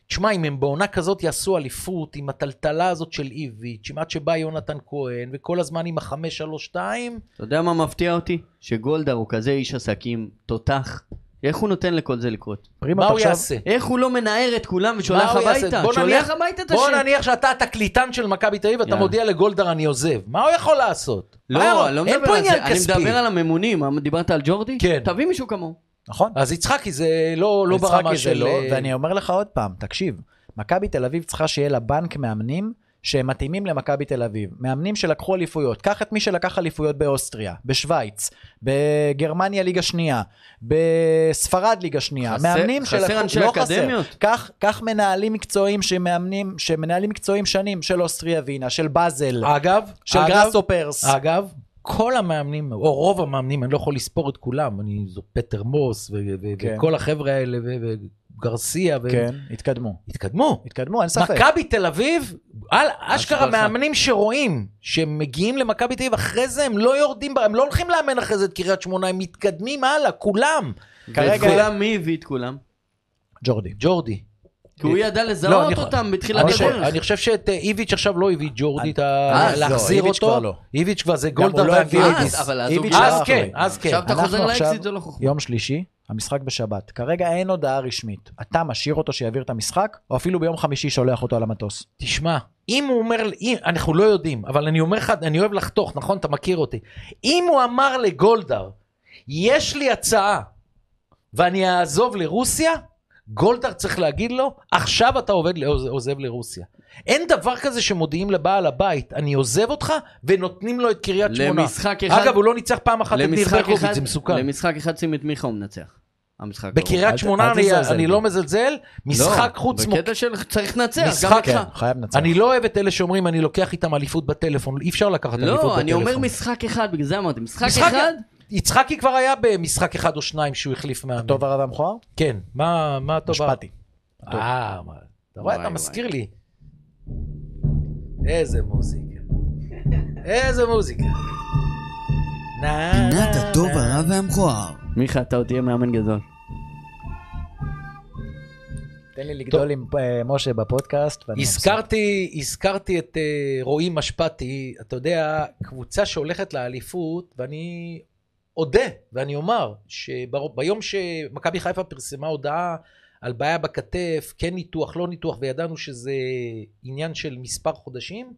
תשמע, אם הם בעונה כזאת יעשו אליפות, עם הטלטלה הזאת של איביץ', עם עד שבא יונתן כהן, וכל הזמן עם החמש, שלוש, שתיים, אתה יודע מה מפתיע אותי? שגולדהר הוא כזה איש עסקים, תותח. איך הוא נותן לכל זה לקרות? מה הוא יעשה? איך הוא לא מנער את כולם ושולח? הביתה? בוא שולח נניח- הביתה את בוא השם. נניח שאתה התקליטן של מכבי תל אביב, אתה יאללה. מודיע לגולדהר אני עוזב. מה הוא יכול לעשות? לא, לא מדבר פה על עניין זה, אני. מדבר על הממונים. דיברת על ג'ורדי? כן. תביא מישהו כמוהו. נכון. אז יצחקי זה לא, לא ברמה של... לא, אה, ואני אומר לך עוד פעם, תקשיב, מכבי תל אביב צריכה שיהיה לה בנק מאמנים שהם מתאימים למכבי תל אביב. מאמנים שלקחו אליפויות, קח את מי שלקח אליפויות באוסטריה, בשוויץ, בגרמניה ליגה שנייה, בספרד ליגה שנייה. חסר- מאמנים חסר שלקחו, אנשי לא אקדמיות. חסר. קח, קח מנהלים מקצועיים שמאמנים, שמנהלים מקצועיים שנים, של אוסטריה ווינה, של באזל, אגב, של אגב, גראסופרס. אגב, כל המאמנים, או רוב המאמנים, אני לא יכול לספור את כולם, אני זו פטר מוס, ו- ו- כן. וכל החבר'ה האלה, ו- וגרסיה, ו- כן, התקדמו. התקדמו. התקדמו, אין ספק. מכבי תל אביב, על, אשכרה. מאמנים שרואים שהם מגיעים למכבי תל אביב, אחרי זה הם לא יורדים, הם לא הולכים לאמן אחרי זה את קריית שמונה, הם מתקדמים הלאה, כולם. כרגע- ואת כולם, מי הביא את כולם? ג'ורדי. ג'ורדי. כי הוא ידע לא, לזהות אותם בתחילת אני חושב- הדרך. אני חושב שאת אה, איביץ' עכשיו לא הביא ג'ורדי, אה, לא, להחזיר אותו. לא. איביץ' כבר זה גם הוא גולדה לא הביא והווידיס. איביץ'. אבל אז כן. אז כן. עכשיו אתה אנחנו חוזר לאקזיט, זה לא חוכמה. יום שלישי, המשחק בשבת. כרגע אין הודעה רשמית. אתה משאיר אותו שיעביר את המשחק, או אפילו ביום חמישי שולח אותו על המטוס. תשמע, אם הוא אומר, אם, אנחנו לא יודעים, אבל אני אומר לך, אני אוהב לחתוך, נכון? אתה מכיר אותי. אם הוא אמר לגולדהר, יש לי הצעה ואני אעזוב לרוסיה, גולדהר צריך להגיד לו, עכשיו אתה עובד, עוזב לרוסיה. אין דבר כזה שמודיעים לבעל הבית, אני עוזב אותך, ונותנים לו את קריית שמונה. למשחק אחד... אגב, הוא לא ניצח פעם אחת את ניר ברקוביץ', אחד- זה מסוכן. למשחק אחד שים את מיכה הוא מנצח. המשחק. בקריית שמונה אל אני, אני בו. לא מזלזל, משחק חוץ מוק... בקטע של צריך לנצח, גם משחק- איתך. כן, חייב לנצח. אני לא אוהב את אלה שאומרים אני לוקח איתם אליפות בטלפון, אי אפשר לקחת אליפות בטלפון. לא, אני אומר משחק אחד, בגלל זה אמרתי. משחק משחק אחד, יצחקי כבר היה במשחק אחד או שניים שהוא החליף מאמן. הטוב הרע והמכוער? כן, מה מה הטוב? משפטי. אה, מה- אתה רואה, אתה. מזכיר לי. איזה מוזיקה. איזה מוזיקה. פינת הטוב, הרע והמכוער. מיכה, אתה עוד תהיה מאמן גדול. תן לי לגדול עם אה, משה בפודקאסט. הזכרתי, הזכרתי את אה, רועי משפטי, אתה יודע, קבוצה שהולכת לאליפות, ואני אודה, ואני אומר, שביום שמכבי חיפה פרסמה הודעה על בעיה בכתף, כן ניתוח, לא ניתוח, וידענו שזה עניין של מספר חודשים,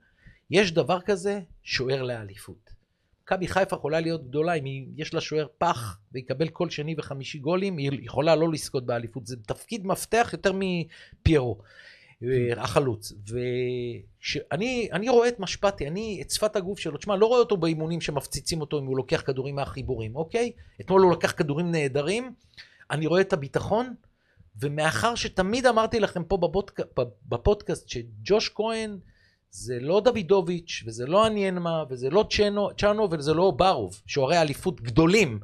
יש דבר כזה, שוער לאליפות. מכבי חיפה יכולה להיות גדולה אם יש לה שוער פח ויקבל כל שני וחמישי גולים, היא יכולה לא לזכות באליפות. זה תפקיד מפתח יותר מפיירו, החלוץ. ואני אני רואה את משפטי, אני, את שפת הגוף שלו, תשמע, לא רואה אותו באימונים שמפציצים אותו אם הוא לוקח כדורים מהחיבורים, אוקיי? אתמול הוא לקח כדורים נהדרים, אני רואה את הביטחון, ומאחר שתמיד אמרתי לכם פה בפודק... בפודקאסט שג'וש כהן זה לא דוידוביץ', וזה לא עניינמה, וזה לא צ'נו, צ'אנו, וזה לא ברוב, שוערי אליפות גדולים.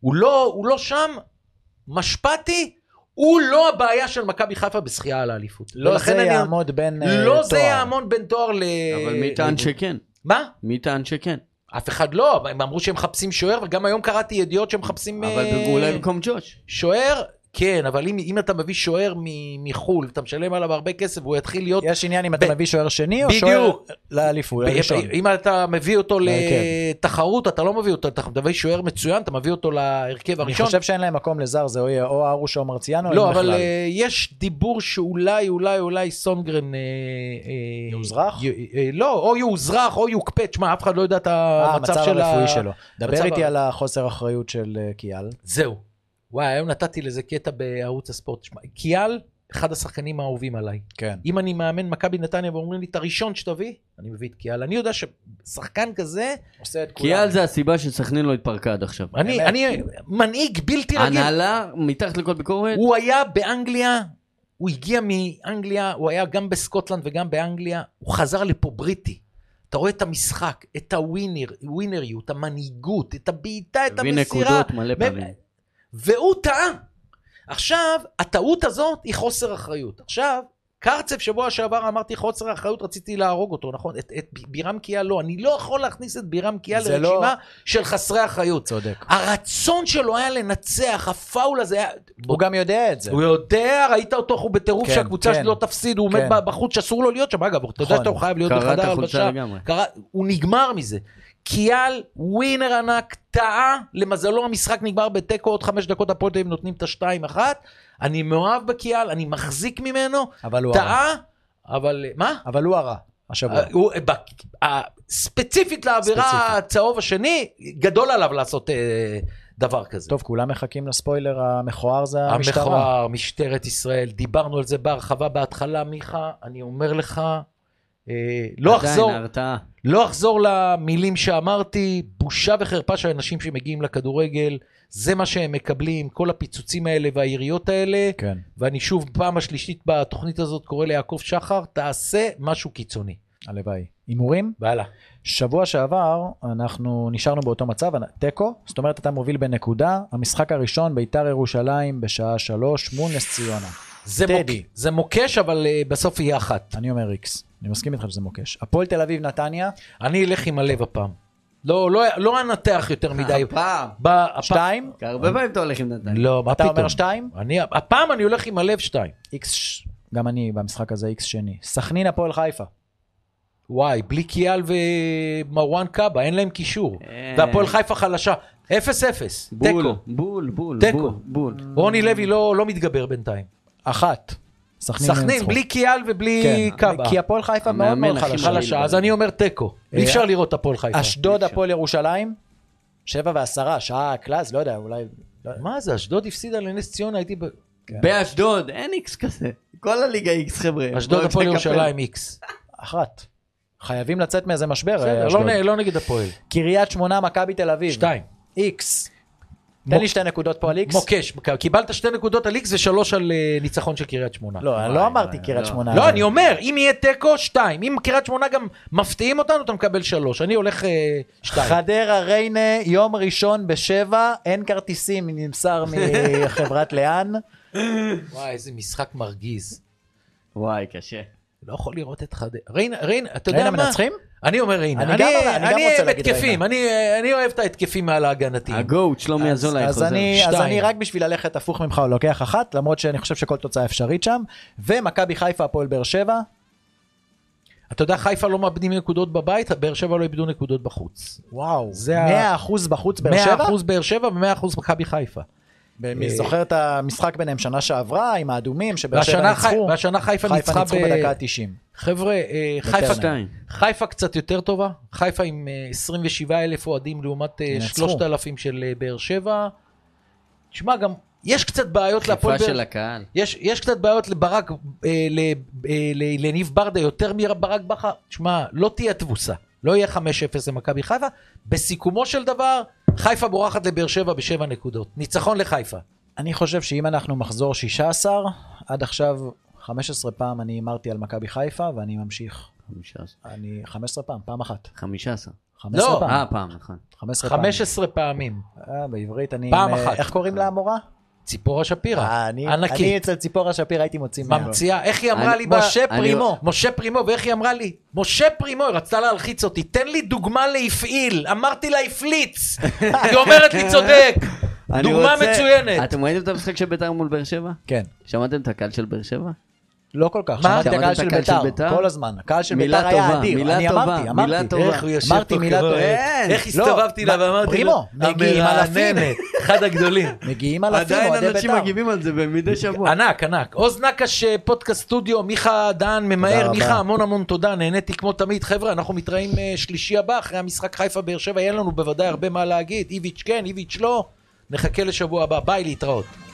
הוא לא, הוא לא שם, משפטי, הוא לא הבעיה של מכבי חיפה בשחייה על האליפות. לא זה אני- יעמוד בין אה, לא זה תואר. יעמוד בין תואר ל... אבל מי טען שכן? מה? מי טען שכן? אף אחד לא, הם אמרו שהם מחפשים שוער, וגם היום קראתי ידיעות שהם מחפשים אבל אה, אולי במקום ג'וש. שוער. כן, אבל אם, אם אתה מביא שוער מחו"ל, ואתה משלם עליו הרבה כסף, והוא יתחיל להיות יש עניין אם אתה ב- מביא שוער שני או. שוער לאליפות, הראשון. אם אתה מביא אותו להרכב. לתחרות, אתה לא מביא אותו, אתה מביא שוער מצוין, אתה מביא אותו להרכב אני הראשון. חושב שאין להם מקום לזר, זה או ארוש או מרציאנו, לא, אבל בכלל. אה, יש דיבור שאולי, אולי, אולי סונגרן... אה, אה, יאוזרח? אה, לא, או יאוזרח או יוקפא, תשמע, אף אחד לא יודע את אה, המצב המצב של ה... הרפואי שלו. דבר איתי על החוסר אחריות של אה, קיאל. זהו. וואי, היום נתתי לזה קטע בערוץ הספורט. תשמע, קיאל, אחד השחקנים האהובים עליי. כן. אם אני מאמן מכבי נתניה ואומרים לי, את הראשון שתביא, אני מביא את קיאל. אני יודע ששחקן כזה, עושה את קיאל זה הסיבה שסכנין לא התפרקה עד עכשיו. אני. אני מנהיג בלתי רגיל. הנהלה מתחת לכל ביקורת. הוא היה באנגליה, הוא הגיע מאנגליה, הוא היה גם בסקוטלנד וגם באנגליה, הוא חזר לפה בריטי. אתה רואה את המשחק, את הווינר, ווינריות, המנהיגות, את הבעיטה, את הביא המסירה. נקודות מלא. פעמים. והוא טעה. עכשיו, הטעות הזאת היא חוסר אחריות. עכשיו, קרצב שבוע שעבר אמרתי חוסר אחריות, רציתי להרוג אותו, נכון? את, את בירם קיאל לא. אני לא יכול להכניס את בירם קיאל זה לא- לרשימה של חסרי אחריות. צודק. הרצון שלו היה לנצח, הפאול הזה היה... הוא גם יודע את זה. הוא יודע, ראית אותו, הוא בטירוף כן, שהקבוצה כן. שלו לא תפסיד, הוא כן. עומד בחוץ שאסור לו להיות שם. אגב, אתה יודע נכון. שאתה חייב להיות בחדר הלבשה. לגמרי. קרא- הוא נגמר מזה. קיאל, ווינר ענק, טעה, למזלו המשחק נגמר בתיקו, עוד חמש דקות הפועל תל אביב נותנים את השתיים אחת. אני מאוהב בקיאל, אני מחזיק ממנו, אבל הוא הרע. טעה, אבל מה? אבל הוא הרע, השבוע. אה, הוא- ב- ה- ספציפית לעבירה. הצהוב השני, גדול עליו לעשות אה, דבר כזה. טוב, כולם מחכים לספוילר המכוער זה המשטרה. המכוער, משטרת ישראל, דיברנו על זה בהרחבה בהתחלה, מיכה, אני אומר לך, אה, לא אחזור, עדיין ההרתעה. לא אחזור למילים שאמרתי, בושה וחרפה של אנשים שמגיעים לכדורגל, זה מה שהם מקבלים, כל הפיצוצים האלה והיריות האלה, כן. ואני שוב, פעם השלישית בתוכנית הזאת קורא ליעקב שחר, תעשה משהו קיצוני. הלוואי. הימורים? והלאה. שבוע שעבר אנחנו נשארנו באותו מצב, תיקו, זאת אומרת אתה מוביל בנקודה, המשחק הראשון ביתר ירושלים בשעה שלוש מול נס ציונה. זה. מוק, זה מוקש, אבל uh, בסוף יהיה אחת. אני אומר איקס, אני מסכים איתך שזה מוקש. הפועל תל אביב נתניה, אני אלך עם הלב הפעם. לא, לא, לא אנתח יותר מדי. הפעם. ב- הפעם- שתיים, הרבה פעמים אתה הולך עם נתניה. לא, מה אתה פתאום? אומר שתיים, אני, הפעם אני הולך עם הלב שתיים. איקס, ש- גם אני במשחק הזה איקס שני. סכנין הפועל חיפה, וואי, בלי קיאל ומרואן קאבה, אין להם קישור. אה. והפועל חיפה חלשה. אפס אפס. בול, תיקו. בול, בול, תיקו. בול, בול. רוני לוי לא, לא מתגבר בינתיים. אחת. סכנין סכנין. בלי קיאל ובלי כן, קאבה. כי הפועל חיפה מאוד מאוד חלשה. חלש. חלשה, אז אני אומר תיקו. אי אה, אפשר לראות את הפועל חיפה. אשדוד הפועל ירושלים, שבע ועשרה, שעה קלאס, לא יודע, אולי... לא- מה זה, אשדוד הפסידה לנס ציונה, הייתי ב... באשדוד, אין איקס כזה. כל הליגה איקס חבר'ה. אשדוד הפועל. ירושלים איקס. אחת. חייבים לצאת מאיזה משבר. אשדוד. לא נ- לא נגד הפועל. קריית שמונה, מכבי תל אביב. שתיים. איקס. תן מוק- לי שתי נקודות פה על איקס. מוקש, קיבלת שתי נקודות על איקס ושלוש על אה, ניצחון של קריית שמונה. לא, אני לא אמרתי קריית לא. שמונה. לא, אני אומר, אם יהיה תיקו, שתיים. אם קריית שמונה גם מפתיעים אותנו, אתה מקבל שלוש. אני הולך אה, שתיים. חדרה ריינה, יום ראשון בשבע, אין כרטיסים, נמסר מחברת לאן. וואי, איזה משחק מרגיז. וואי, קשה. לא יכול לראות את חדרה. ריינה, ריינה, אתה יודע ריינה מה? מנצחים? אני אומר ריינה. אני גם אומר- אני גם אני רוצה להגיד התקפים. אני אני אוהב את ההתקפים מעל ההגנתיים. הגוט, שלומי אז, אזולאי אז, חוזר. אני, אז. אני רק בשביל ללכת הפוך ממך לוקח אחת, למרות שאני חושב שכל תוצאה אפשרית שם. ומכבי חיפה, הפועל באר שבע, אתה יודע, חיפה לא מאבדים נקודות בבית, באר שבע לא איבדו נקודות בחוץ. וואו, זה ה- 100% בחוץ באר שבע? 100% באר שבע ו-100% מכבי חיפה. אני זוכר את המשחק ביניהם שנה שעברה עם האדומים, שבאר שבע ניצחו. והשנה חיפה חיפה ניצחה ניצחו ב... בדקה ה-90. חבר'ה, אה, חיפה. חיפה קצת יותר טובה, חיפה עם אה, 27 אלף אוהדים לעומת אה, ינצחו. 3,000 של אה, באר שבע. תשמע, גם יש קצת בעיות להפועל באר של הקהל. יש, יש קצת בעיות לברק, אה, ל, אה, ל- לניב ברדה יותר מברק בכר. תשמע, לא תהיה תבוסה. לא יהיה 5-0 למכבי חיפה. בסיכומו של דבר, חיפה בורחת לבאר שבע בשבע נקודות. ניצחון לחיפה. אני חושב שאם אנחנו מחזור 16, עד עכשיו 15 פעם אני הימרתי על מכבי חיפה, ואני ממשיך. 15. אני 15 פעם, פעם אחת. 15. 15 לא. פעם. אה, פעם, נכון. 15 פעם. 15 פעמים. אה, בעברית אני... פעם עם, אחת. איך קוראים לה המורה? ציפורה שפירא. אה, אני, אני ענקית. אצל ציפורה שפיר הייתי מוציא ממנו. ממציאה, איך היא אמרה אני- לי? משה אני- פרימו. משה פרימו, ואיך היא אמרה לי? משה פרימו, היא רצתה להלחיץ אותי, תן לי דוגמה להפעיל. אמרתי לה הפליץ. היא אומרת לי צודק. דוגמה רוצה- מצוינת. אתם ראיתם את המשחק של בית"ר מול באר שבע? כן. שמעתם את הקהל של באר שבע? לא כל כך, מה? שמעתי את הקהל של בית"ר, בית"ר? כל הזמן. הקהל של בית"ר היה אדיר. מילה אני טובה, אמרתי, אמרתי. מילה טובה. איך הוא יושב אמרתי מילה טובה. איך לא, הסתובבתי לה ואמרתי פרימו, מגיעים אלפים. המרעננת, אחד הגדולים. מגיעים אלפים, עדיין אוהדי אנשים בית"ר. מגיבים על זה מדי שבוע. ענק, ענק. עוז נקש, פודקאסט סטודיו, מיכה דהן ממהר. מיכה, המון המון תודה, נהניתי כמו תמיד. חבר'ה, אנחנו מתראים אה, שלישי הבא, אחרי המשחק חיפה באר שבע, יהיה לנו בוודאי הרבה מה להגיד. איביץ' כן, איביץ' לא. נחכה לשבוע הבא, ביי, להתראות.